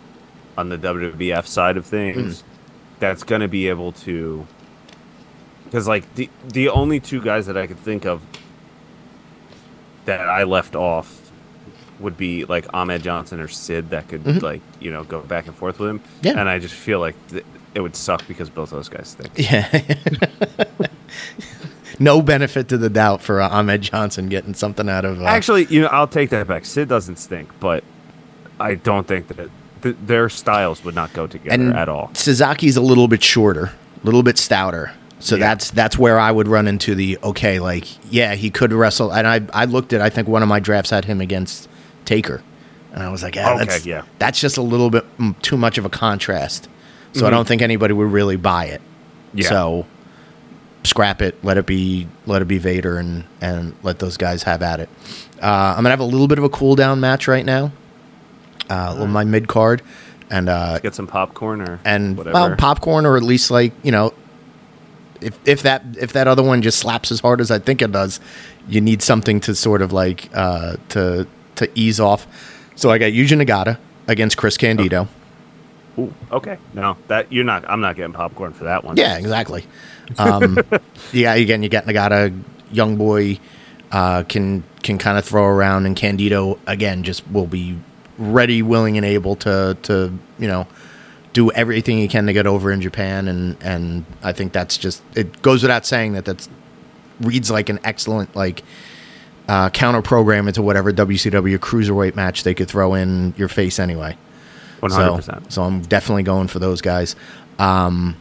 on the WWF side of things that's going to be able to. Because, like, the, the only two guys that I could think of that I left off would be like Ahmed Johnson or Sid that could like you know go back and forth with him. Yeah. And I just feel like th- it would suck because both those guys think. Yeah. no benefit to the doubt for uh, Ahmed Johnson getting something out of. Uh, Actually, you know, I'll take that back. Sid doesn't stink, but I don't think that th- their styles would not go together at all. Suzuki's a little bit shorter, a little bit stouter. So Yeah. that's that's where I would run into the okay, like yeah, he could wrestle. And I I looked at I think one of my drafts had him against Taker, and I was like, yeah, Okay, that's yeah. that's just a little bit mm, too much of a contrast. So I don't think anybody would really buy it. Mm-hmm. Yeah. So scrap it, let it be let it be Vader, and and let those guys have at it. Uh, I'm gonna have a little bit of a cool down match right now, uh, on my mid card, and uh, Get some popcorn or and whatever. well popcorn or at least like you know if if that if that other one just slaps as hard as I think it does, you need something to sort of like uh, to to ease off. So I got Yuji Nagata against Chris Candido. Ooh, okay, no, that you're not. I'm not getting popcorn for that one. Yeah, exactly. Um, yeah, again, you get Nagata, young boy, uh, can can kind of throw around, and Candido again just will be ready, willing, and able to to you know do everything he can to get over in Japan, and and I think that's just it goes without saying that that's reads like an excellent like uh, counter program into whatever WCW cruiserweight match they could throw in your face anyway. one hundred So, percent. so I'm definitely going for those guys. Um,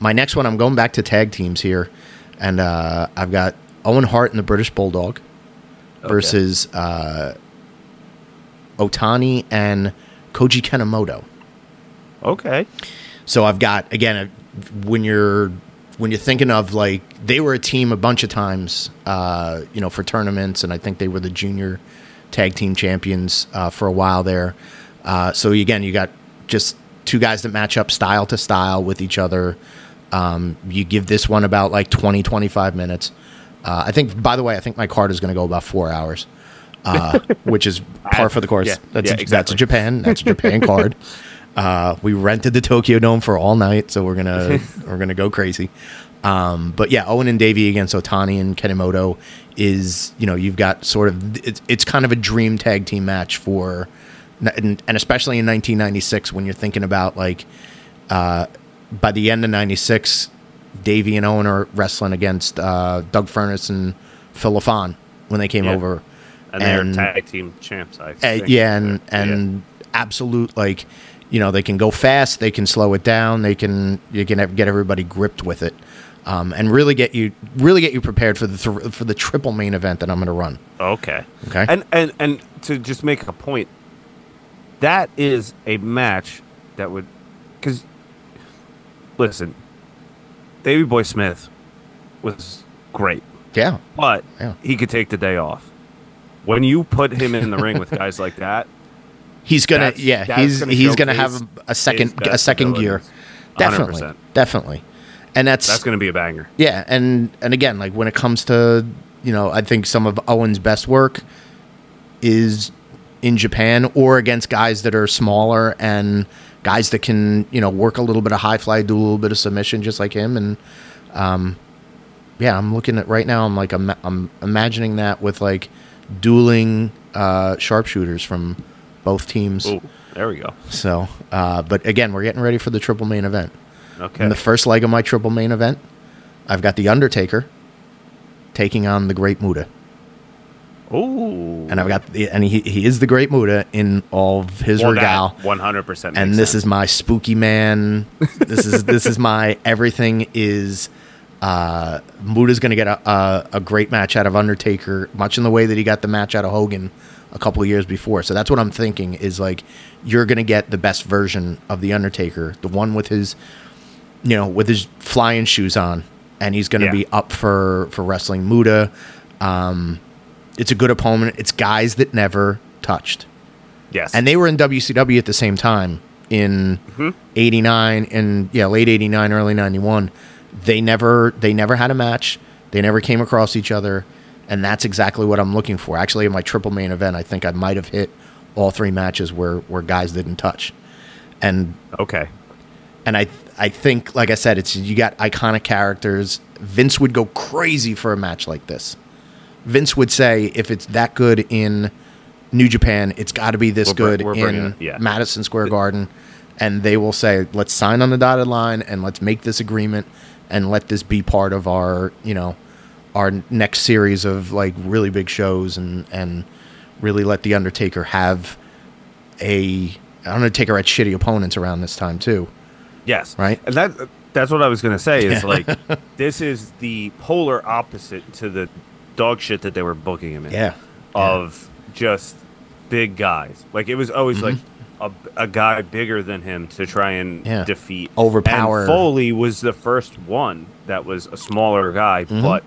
my next one, I'm going back to tag teams here, and uh, I've got Owen Hart and the British Bulldog versus uh, Otani and Koji Kanemoto. Okay, So I've got again when you're when you're thinking of like they were a team a bunch of times, uh, you know, for tournaments, and I think they were the junior tag team champions uh, for a while there. Uh, so again, you got just two guys that match up style to style with each other. Um, you give this one about like 20, 25 minutes. Uh, I think, by the way, I think my card is going to go about four hours, uh, which is par for the course. Yeah, that's, yeah, a, that's a. Japan. That's a Japan card. Uh, we rented the Tokyo Dome for all night, so we're gonna we're gonna go crazy. Um, but yeah, Owen and Davey against Otani and Kanemoto is you know you've got sort of it's, it's kind of a dream tag team match for and, and especially in 1996 when you're thinking about like uh, by the end of 96 Davey and Owen are wrestling against uh, Doug Furnace and Phil LaFon when they came Yeah. over and, And- they're tag team champs. I uh, think. yeah, and Yeah. and absolute like, you know, they can go fast, they can slow it down, they can you can get everybody gripped with it, um, and really get you really get you prepared for the th- for the triple main event that I'm going to run. Okay. Okay. And and and to just make a point, that is a match that would, because, listen, Davey Boy Smith was great, Yeah, but Yeah. he could take the day off. When you put him in the ring with guys like that, he's gonna That's- yeah that's he's gonna he's gonna have a second a second gear, definitely 100%. definitely, and that's that's going to be a banger. Yeah, and and again, like when it comes to you know, I think some of Owen's best work is in Japan or against guys that are smaller and guys that can you know work a little bit of high fly, do a little bit of submission, just like him. And um, yeah, I'm looking at right now. I'm like I'm, I'm imagining that with like dueling uh, sharpshooters from both teams. Oh, there we go. So, uh, but again, we're getting ready for the triple main event. Okay. In the first leg of my triple main event, I've got The Undertaker taking on the Great Muta. Ooh. and I've got the, and he he is the Great Muta in all of his regal. One hundred percent. and this is my spooky man. This is this is my everything is. Uh, Muta's going to get a, a a great match out of Undertaker, much in the way that he got the match out of Hogan a couple of years before. So that's what I'm thinking is like you're going to get the best version of the Undertaker, the one with his, you know, with his flying shoes on, and he's going to Yeah. be up for for wrestling Muta. Um, it's a good opponent. It's guys that never touched yes, and they were in WCW at the same time in '89 and yeah, late '89, early '91. They never they never had a match. They never came across each other, and that's exactly what I'm looking for. Actually, in my triple main event, I think I might have hit all three matches where where guys didn't touch, and okay. and I I think like I said, it's you got iconic characters. Vince would go crazy for a match like this. Vince would say if it's that good in New Japan, it's got to be this We're good in it, yeah. Madison Square Garden, and they will say let's sign on the dotted line and let's make this agreement and let this be part of our you know our next series of like really big shows and and really let the Undertaker have a Undertaker had shitty opponents around this time too. Yes. Right? And that that's what I was gonna say is like this is the polar opposite to the dog shit that they were booking him in. Yeah. Of just big guys. Like it was always like a, a guy bigger than him to try and Mm-hmm. Yeah. defeat. Overpower. And Foley was the first one that was a smaller guy, Mm-hmm. but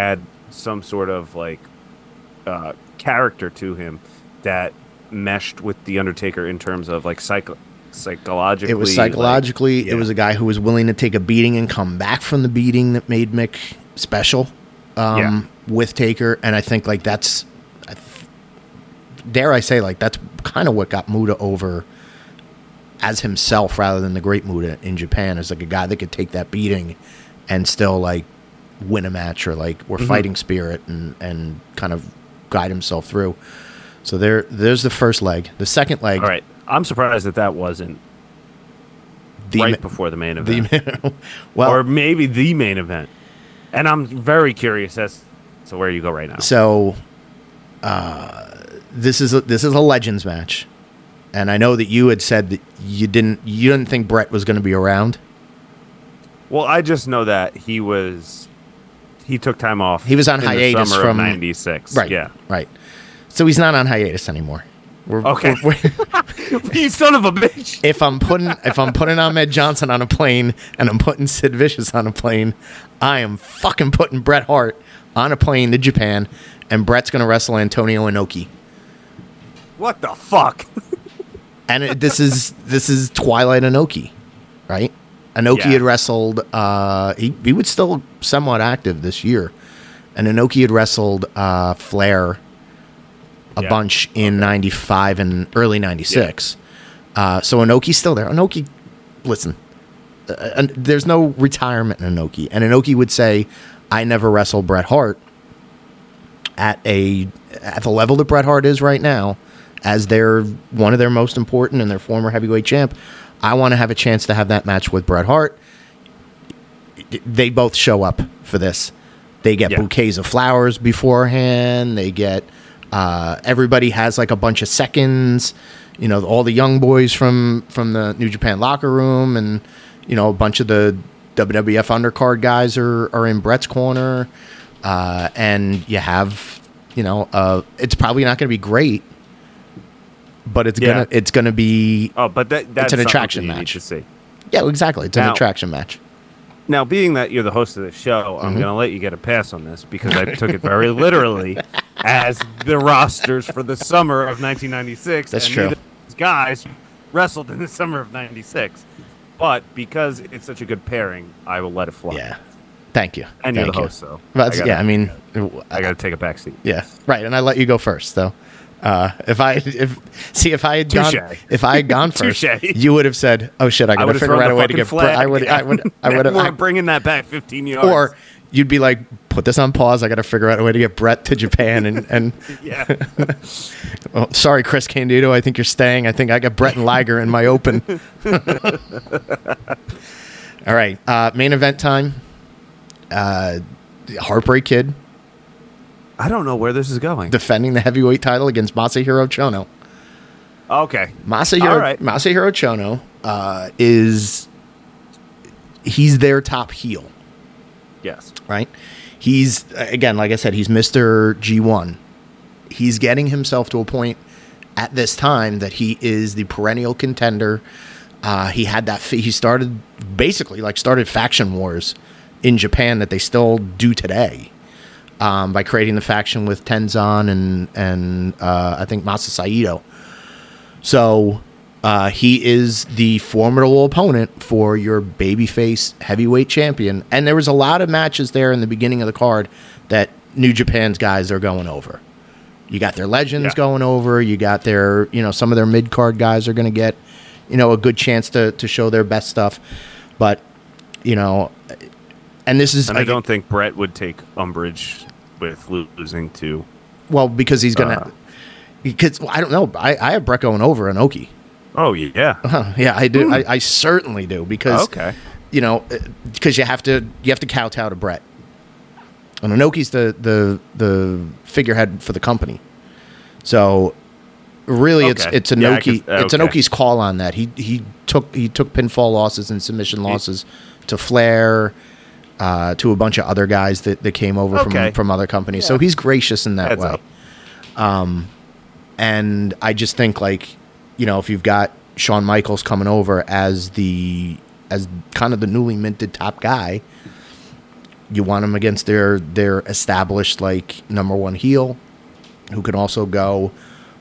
had some sort of like uh, character to him that meshed with the Undertaker in terms of like psycho- psychologically. It was like- psychologically. yeah. It was a guy who was willing to take a beating and come back from the beating that made Mick special um, with Taker. And I think like that's, I th- dare I say, like that's kind of what got Muta over as himself rather than the Great Muta in Japan. Is like a guy that could take that beating and still like win a match or like Mm-hmm. or fighting spirit and and kind of guide himself through. So there, there's the first leg. The second leg, All right. I'm surprised that that wasn't the right ma- before the main event. the well, or maybe the main event. And I'm very curious as to where you go right now. So, uh, this is a, this is a legends match, and I know that you had said that you didn't you didn't think Bret was going to be around. Well, I just know that he was he took time off. He was on hiatus from- '96. Right. Yeah. Right. So he's not on hiatus anymore. We're, Okay. we're- we're- you son of a bitch. if I'm putting if I'm putting Ahmed Johnson on a plane and I'm putting Sid Vicious on a plane, I am fucking putting Bret Hart on a plane to Japan, and Bret's going to wrestle Antonio Inoki. What the fuck? and it, this is this is Twilight Inoki, right? Inoki Yeah. had wrestled. Uh, he he was still somewhat active this year, and Inoki had wrestled uh, Flair a Yeah. bunch in '95 and early '96. Uh, so Inoki's still there. Inoki, listen, uh, and there's no retirement in Inoki, and Inoki would say, "I never wrestled Bret Hart." At a at the level that Bret Hart is right now, as their one of their most important and their former heavyweight champ, I want to have a chance to have that match with Bret Hart. They both show up for this. They get Yeah. bouquets of flowers beforehand. They get uh, everybody has like a bunch of seconds. You know, all the young boys from from the New Japan locker room, and you know a bunch of the WWF undercard guys are are in Bret's corner. Uh, and you have, you know, uh, it's probably not going to be great, but it's Yeah. gonna it's gonna be Oh, but that that's an attraction match. to see. yeah exactly it's an attraction match. Now, being that you're the host of the show, Mm-hmm. I'm going to let you get a pass on this because I took it very literally as the rosters for the summer of 1996. That's and true. these guys wrestled in the summer of 96. But because it's such a good pairing, I will let it fly. Yeah, thank you. And you're the you. host, so. Well, I gotta- yeah, I mean, I got to take a back seat. Yeah, right. And I let you go first, though. Uh, if I if see if I had gone Touche. if I had gone first, you would have said, "Oh shit, I got to figure out a way to get." flag. I would I would I would have. bringing that back 15 yards. Or you'd be like, "Put this on pause. I got to figure out a way to get Bret to Japan." And and yeah. oh, sorry, Chris Candido, I think you're staying. I think I got Bret and Liger in my open. All right, uh, main event time. Uh, Heartbreak Kid. I don't know where this is going. defending the heavyweight title against Masahiro Chono. okay. Masahiro All right. Masahiro Chono uh, is he's their top heel, Yes. right? He's again, like I said, he's Mister G one. He's getting himself to a point at this time that he is the perennial contender. Uh, he had that. He started basically like started faction wars in Japan that they still do today um, by creating the faction with Tenzan and and uh, I think Masa Saito. So uh, he is the formidable opponent for your babyface heavyweight champion. And there was a lot of matches there in the beginning of the card that New Japan's guys are going over. You got their legends Yeah. going over. You got their, you know, some of their mid card guys are going to get, you know, a good chance to, to show their best stuff. But, you know, and this is, And I don't think Bret would take umbrage with lo- losing to. well, because he's to, Uh. because well, I don't know. I, I have Bret going over Inoki. Oh yeah. Yeah, I do. I, I certainly do because Okay. you know because you have to you have to kowtow to Bret. And Inoki's the the the figurehead for the company, so really it's Okay. it's Yeah, I Inoki guess- it's okay. Inoki's call on that. He he took he took pinfall losses and submission losses to Flair. Uh, to a bunch of other guys that, that came over Okay. from from other companies, so he's gracious in that Heads way up. and I just think like, you know, if you've got Shawn Michaels coming over as the as kind of the newly minted top guy, you want him against their their established like number one heel, who can also go,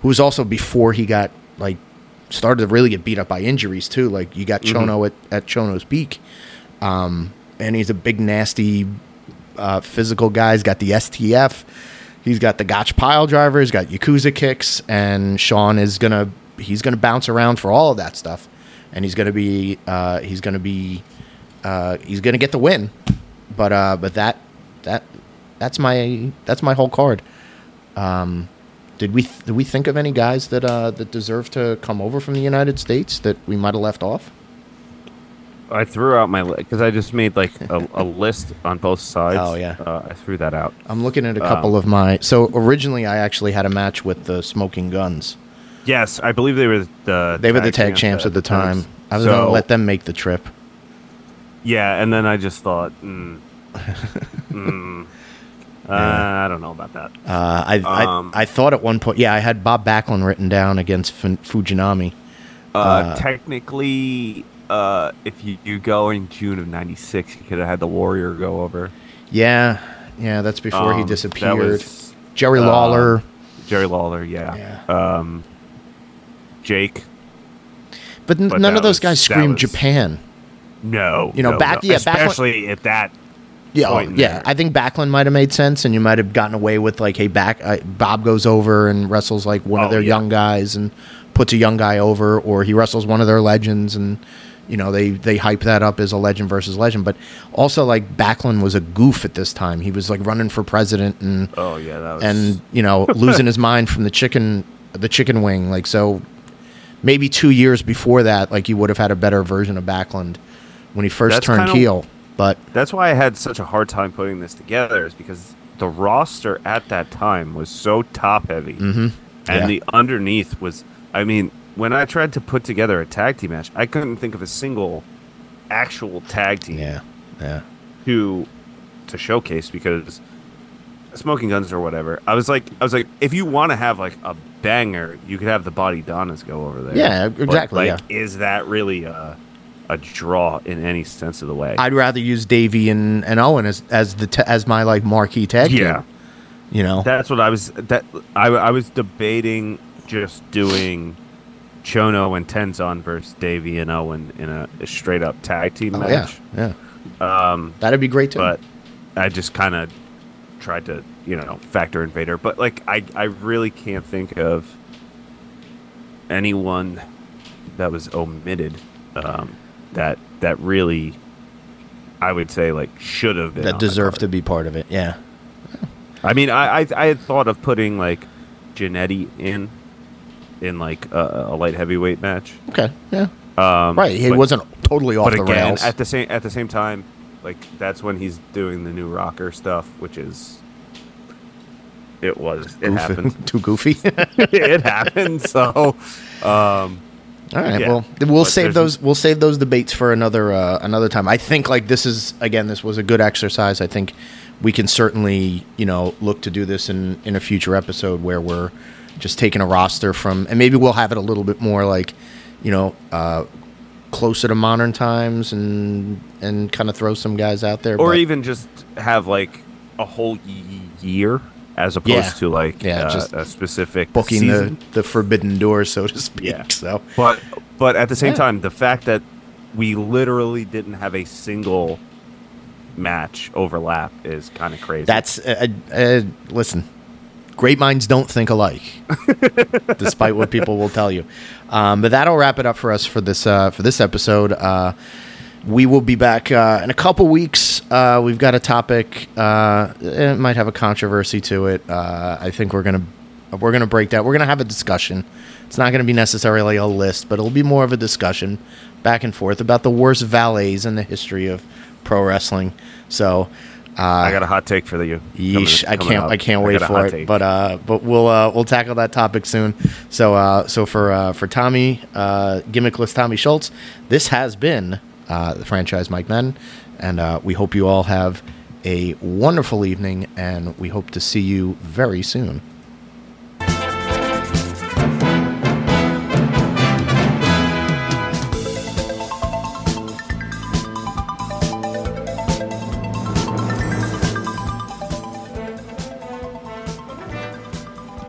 who was also before he got like started to really get beat up by injuries too. Like you got Chono at, at Chono's peak, um, and he's a big nasty uh, physical guy. He's got the STF. He's got the Gotch pile driver. He's got Yakuza kicks, and Shawn is gonna he's gonna bounce around for all of that stuff, and he's gonna be uh, he's gonna be uh, he's gonna get the win. But uh, but that that that's my that's my whole card. Um, did we did we think of any guys that uh, that deserve to come over from the United States that we might have left off? I threw out my because I just made like a, a list on both sides. Oh, yeah. Uh, I threw that out. I'm looking at a couple of my. So originally, I actually had a match with the Smoking Gunns. Yes, I believe they were the They were the tag champs at the time. I was going to let them make the trip. Yeah, and then I just thought, mm, mm, uh, I don't know about that. Uh, I, Um, I I thought at one point, yeah, I had Bob Backlund written down against Fujinami. Uh, technically, uh, if you, you go in June of '96, you could have had the Warrior go over. Yeah, yeah, that's before he Um, that disappeared. was, Jerry uh, Lawler, Jerry Lawler, yeah. Yeah. Um, Jake, but, n but none of those was- guys screamed was- Japan. no, You know, no, back- no. yeah, especially at that. Yeah, oh, point yeah. there. I think Backlund might have made sense, and you might have gotten away with like, hey, back uh, Bob goes over and wrestles like one of Oh, their yeah. young guys and puts a young guy over, or he wrestles one of their legends, and you know they they hype that up as a legend versus legend. But also like Backlund was a goof at this time. He was like running for president and Oh yeah, that was and you know losing his mind from the chicken the chicken wing. Like so, maybe two years before that, like you would have had a better version of Backlund when he first That's turned kinda- heel. But That's why I had such a hard time putting this together, is because the roster at that time was so top heavy, mm-hmm. Yeah. and the underneath was. I mean, when I tried to put together a tag team match, I couldn't think of a single actual tag team yeah, yeah. to to showcase because smoking Gunns or whatever. I was like, I was like, if you want to have like a banger, you could have the Bodydonnas go over there. Yeah, But, exactly, like, is that really a a draw in any sense of the way? I'd rather use Davey and, and Owen as as the t- as my like marquee tag team. yeah. You know, That's what I was. That I, I was debating just doing Chono and Tenzan versus Davey and Owen in a, a straight up tag team oh, yeah, match. yeah. Um, That'd be great too. but I just kind of tried to you know factor in Vader. But like I I really can't think of anyone that was omitted um, that that really I would say like should have been that the deserve card. to be part of it. Yeah. I mean, I, I I had thought of putting like Jannetty in in like a, a light heavyweight match. Okay. Yeah. Um, Right. He but- wasn't totally off But the again, rails. at the same at the same time, like that's when he's doing the new rocker stuff, which is it was it Goofy- happened. Too goofy. it happened. So, um, All right. Yeah. Well, we'll But save those. We'll save those debates for another uh, another time. I think like this is again. This was a good exercise. I think we can certainly you know look to do this in in a future episode where we're just taking a roster from and maybe we'll have it a little bit more like you know uh, closer to modern times and and kind of throw some guys out there. or but- even just have like a whole y- year as opposed Yeah. to like Yeah, uh, just a specific booking season. the the forbidden door, so to speak. Yeah. So But but at the same Yeah. time, the fact that we literally didn't have a single match overlap is kind of crazy. That's uh, uh, listen. Great minds don't think alike, despite what people will tell you. Um, but that'll wrap it up for us for this uh, for this episode. Uh, we will be back uh, in a couple weeks. Uh, we've got a topic. Uh, it might have a controversy to it. Uh, I think we're gonna we're gonna break that. We're gonna have a discussion. It's not gonna be necessarily a list, but it'll be more of a discussion back and forth about the worst valets in the history of pro wrestling. So. Uh, I got a hot take for you. Yeesh, coming- I can't. up. I can't wait a for it. take. But uh, but we'll uh, we'll tackle that topic soon. So uh, so for uh, for Tommy, uh, gimmickless Tommy Schultz, this has been uh, the franchise Mike Madden, and uh, we hope you all have a wonderful evening, and we hope to see you very soon.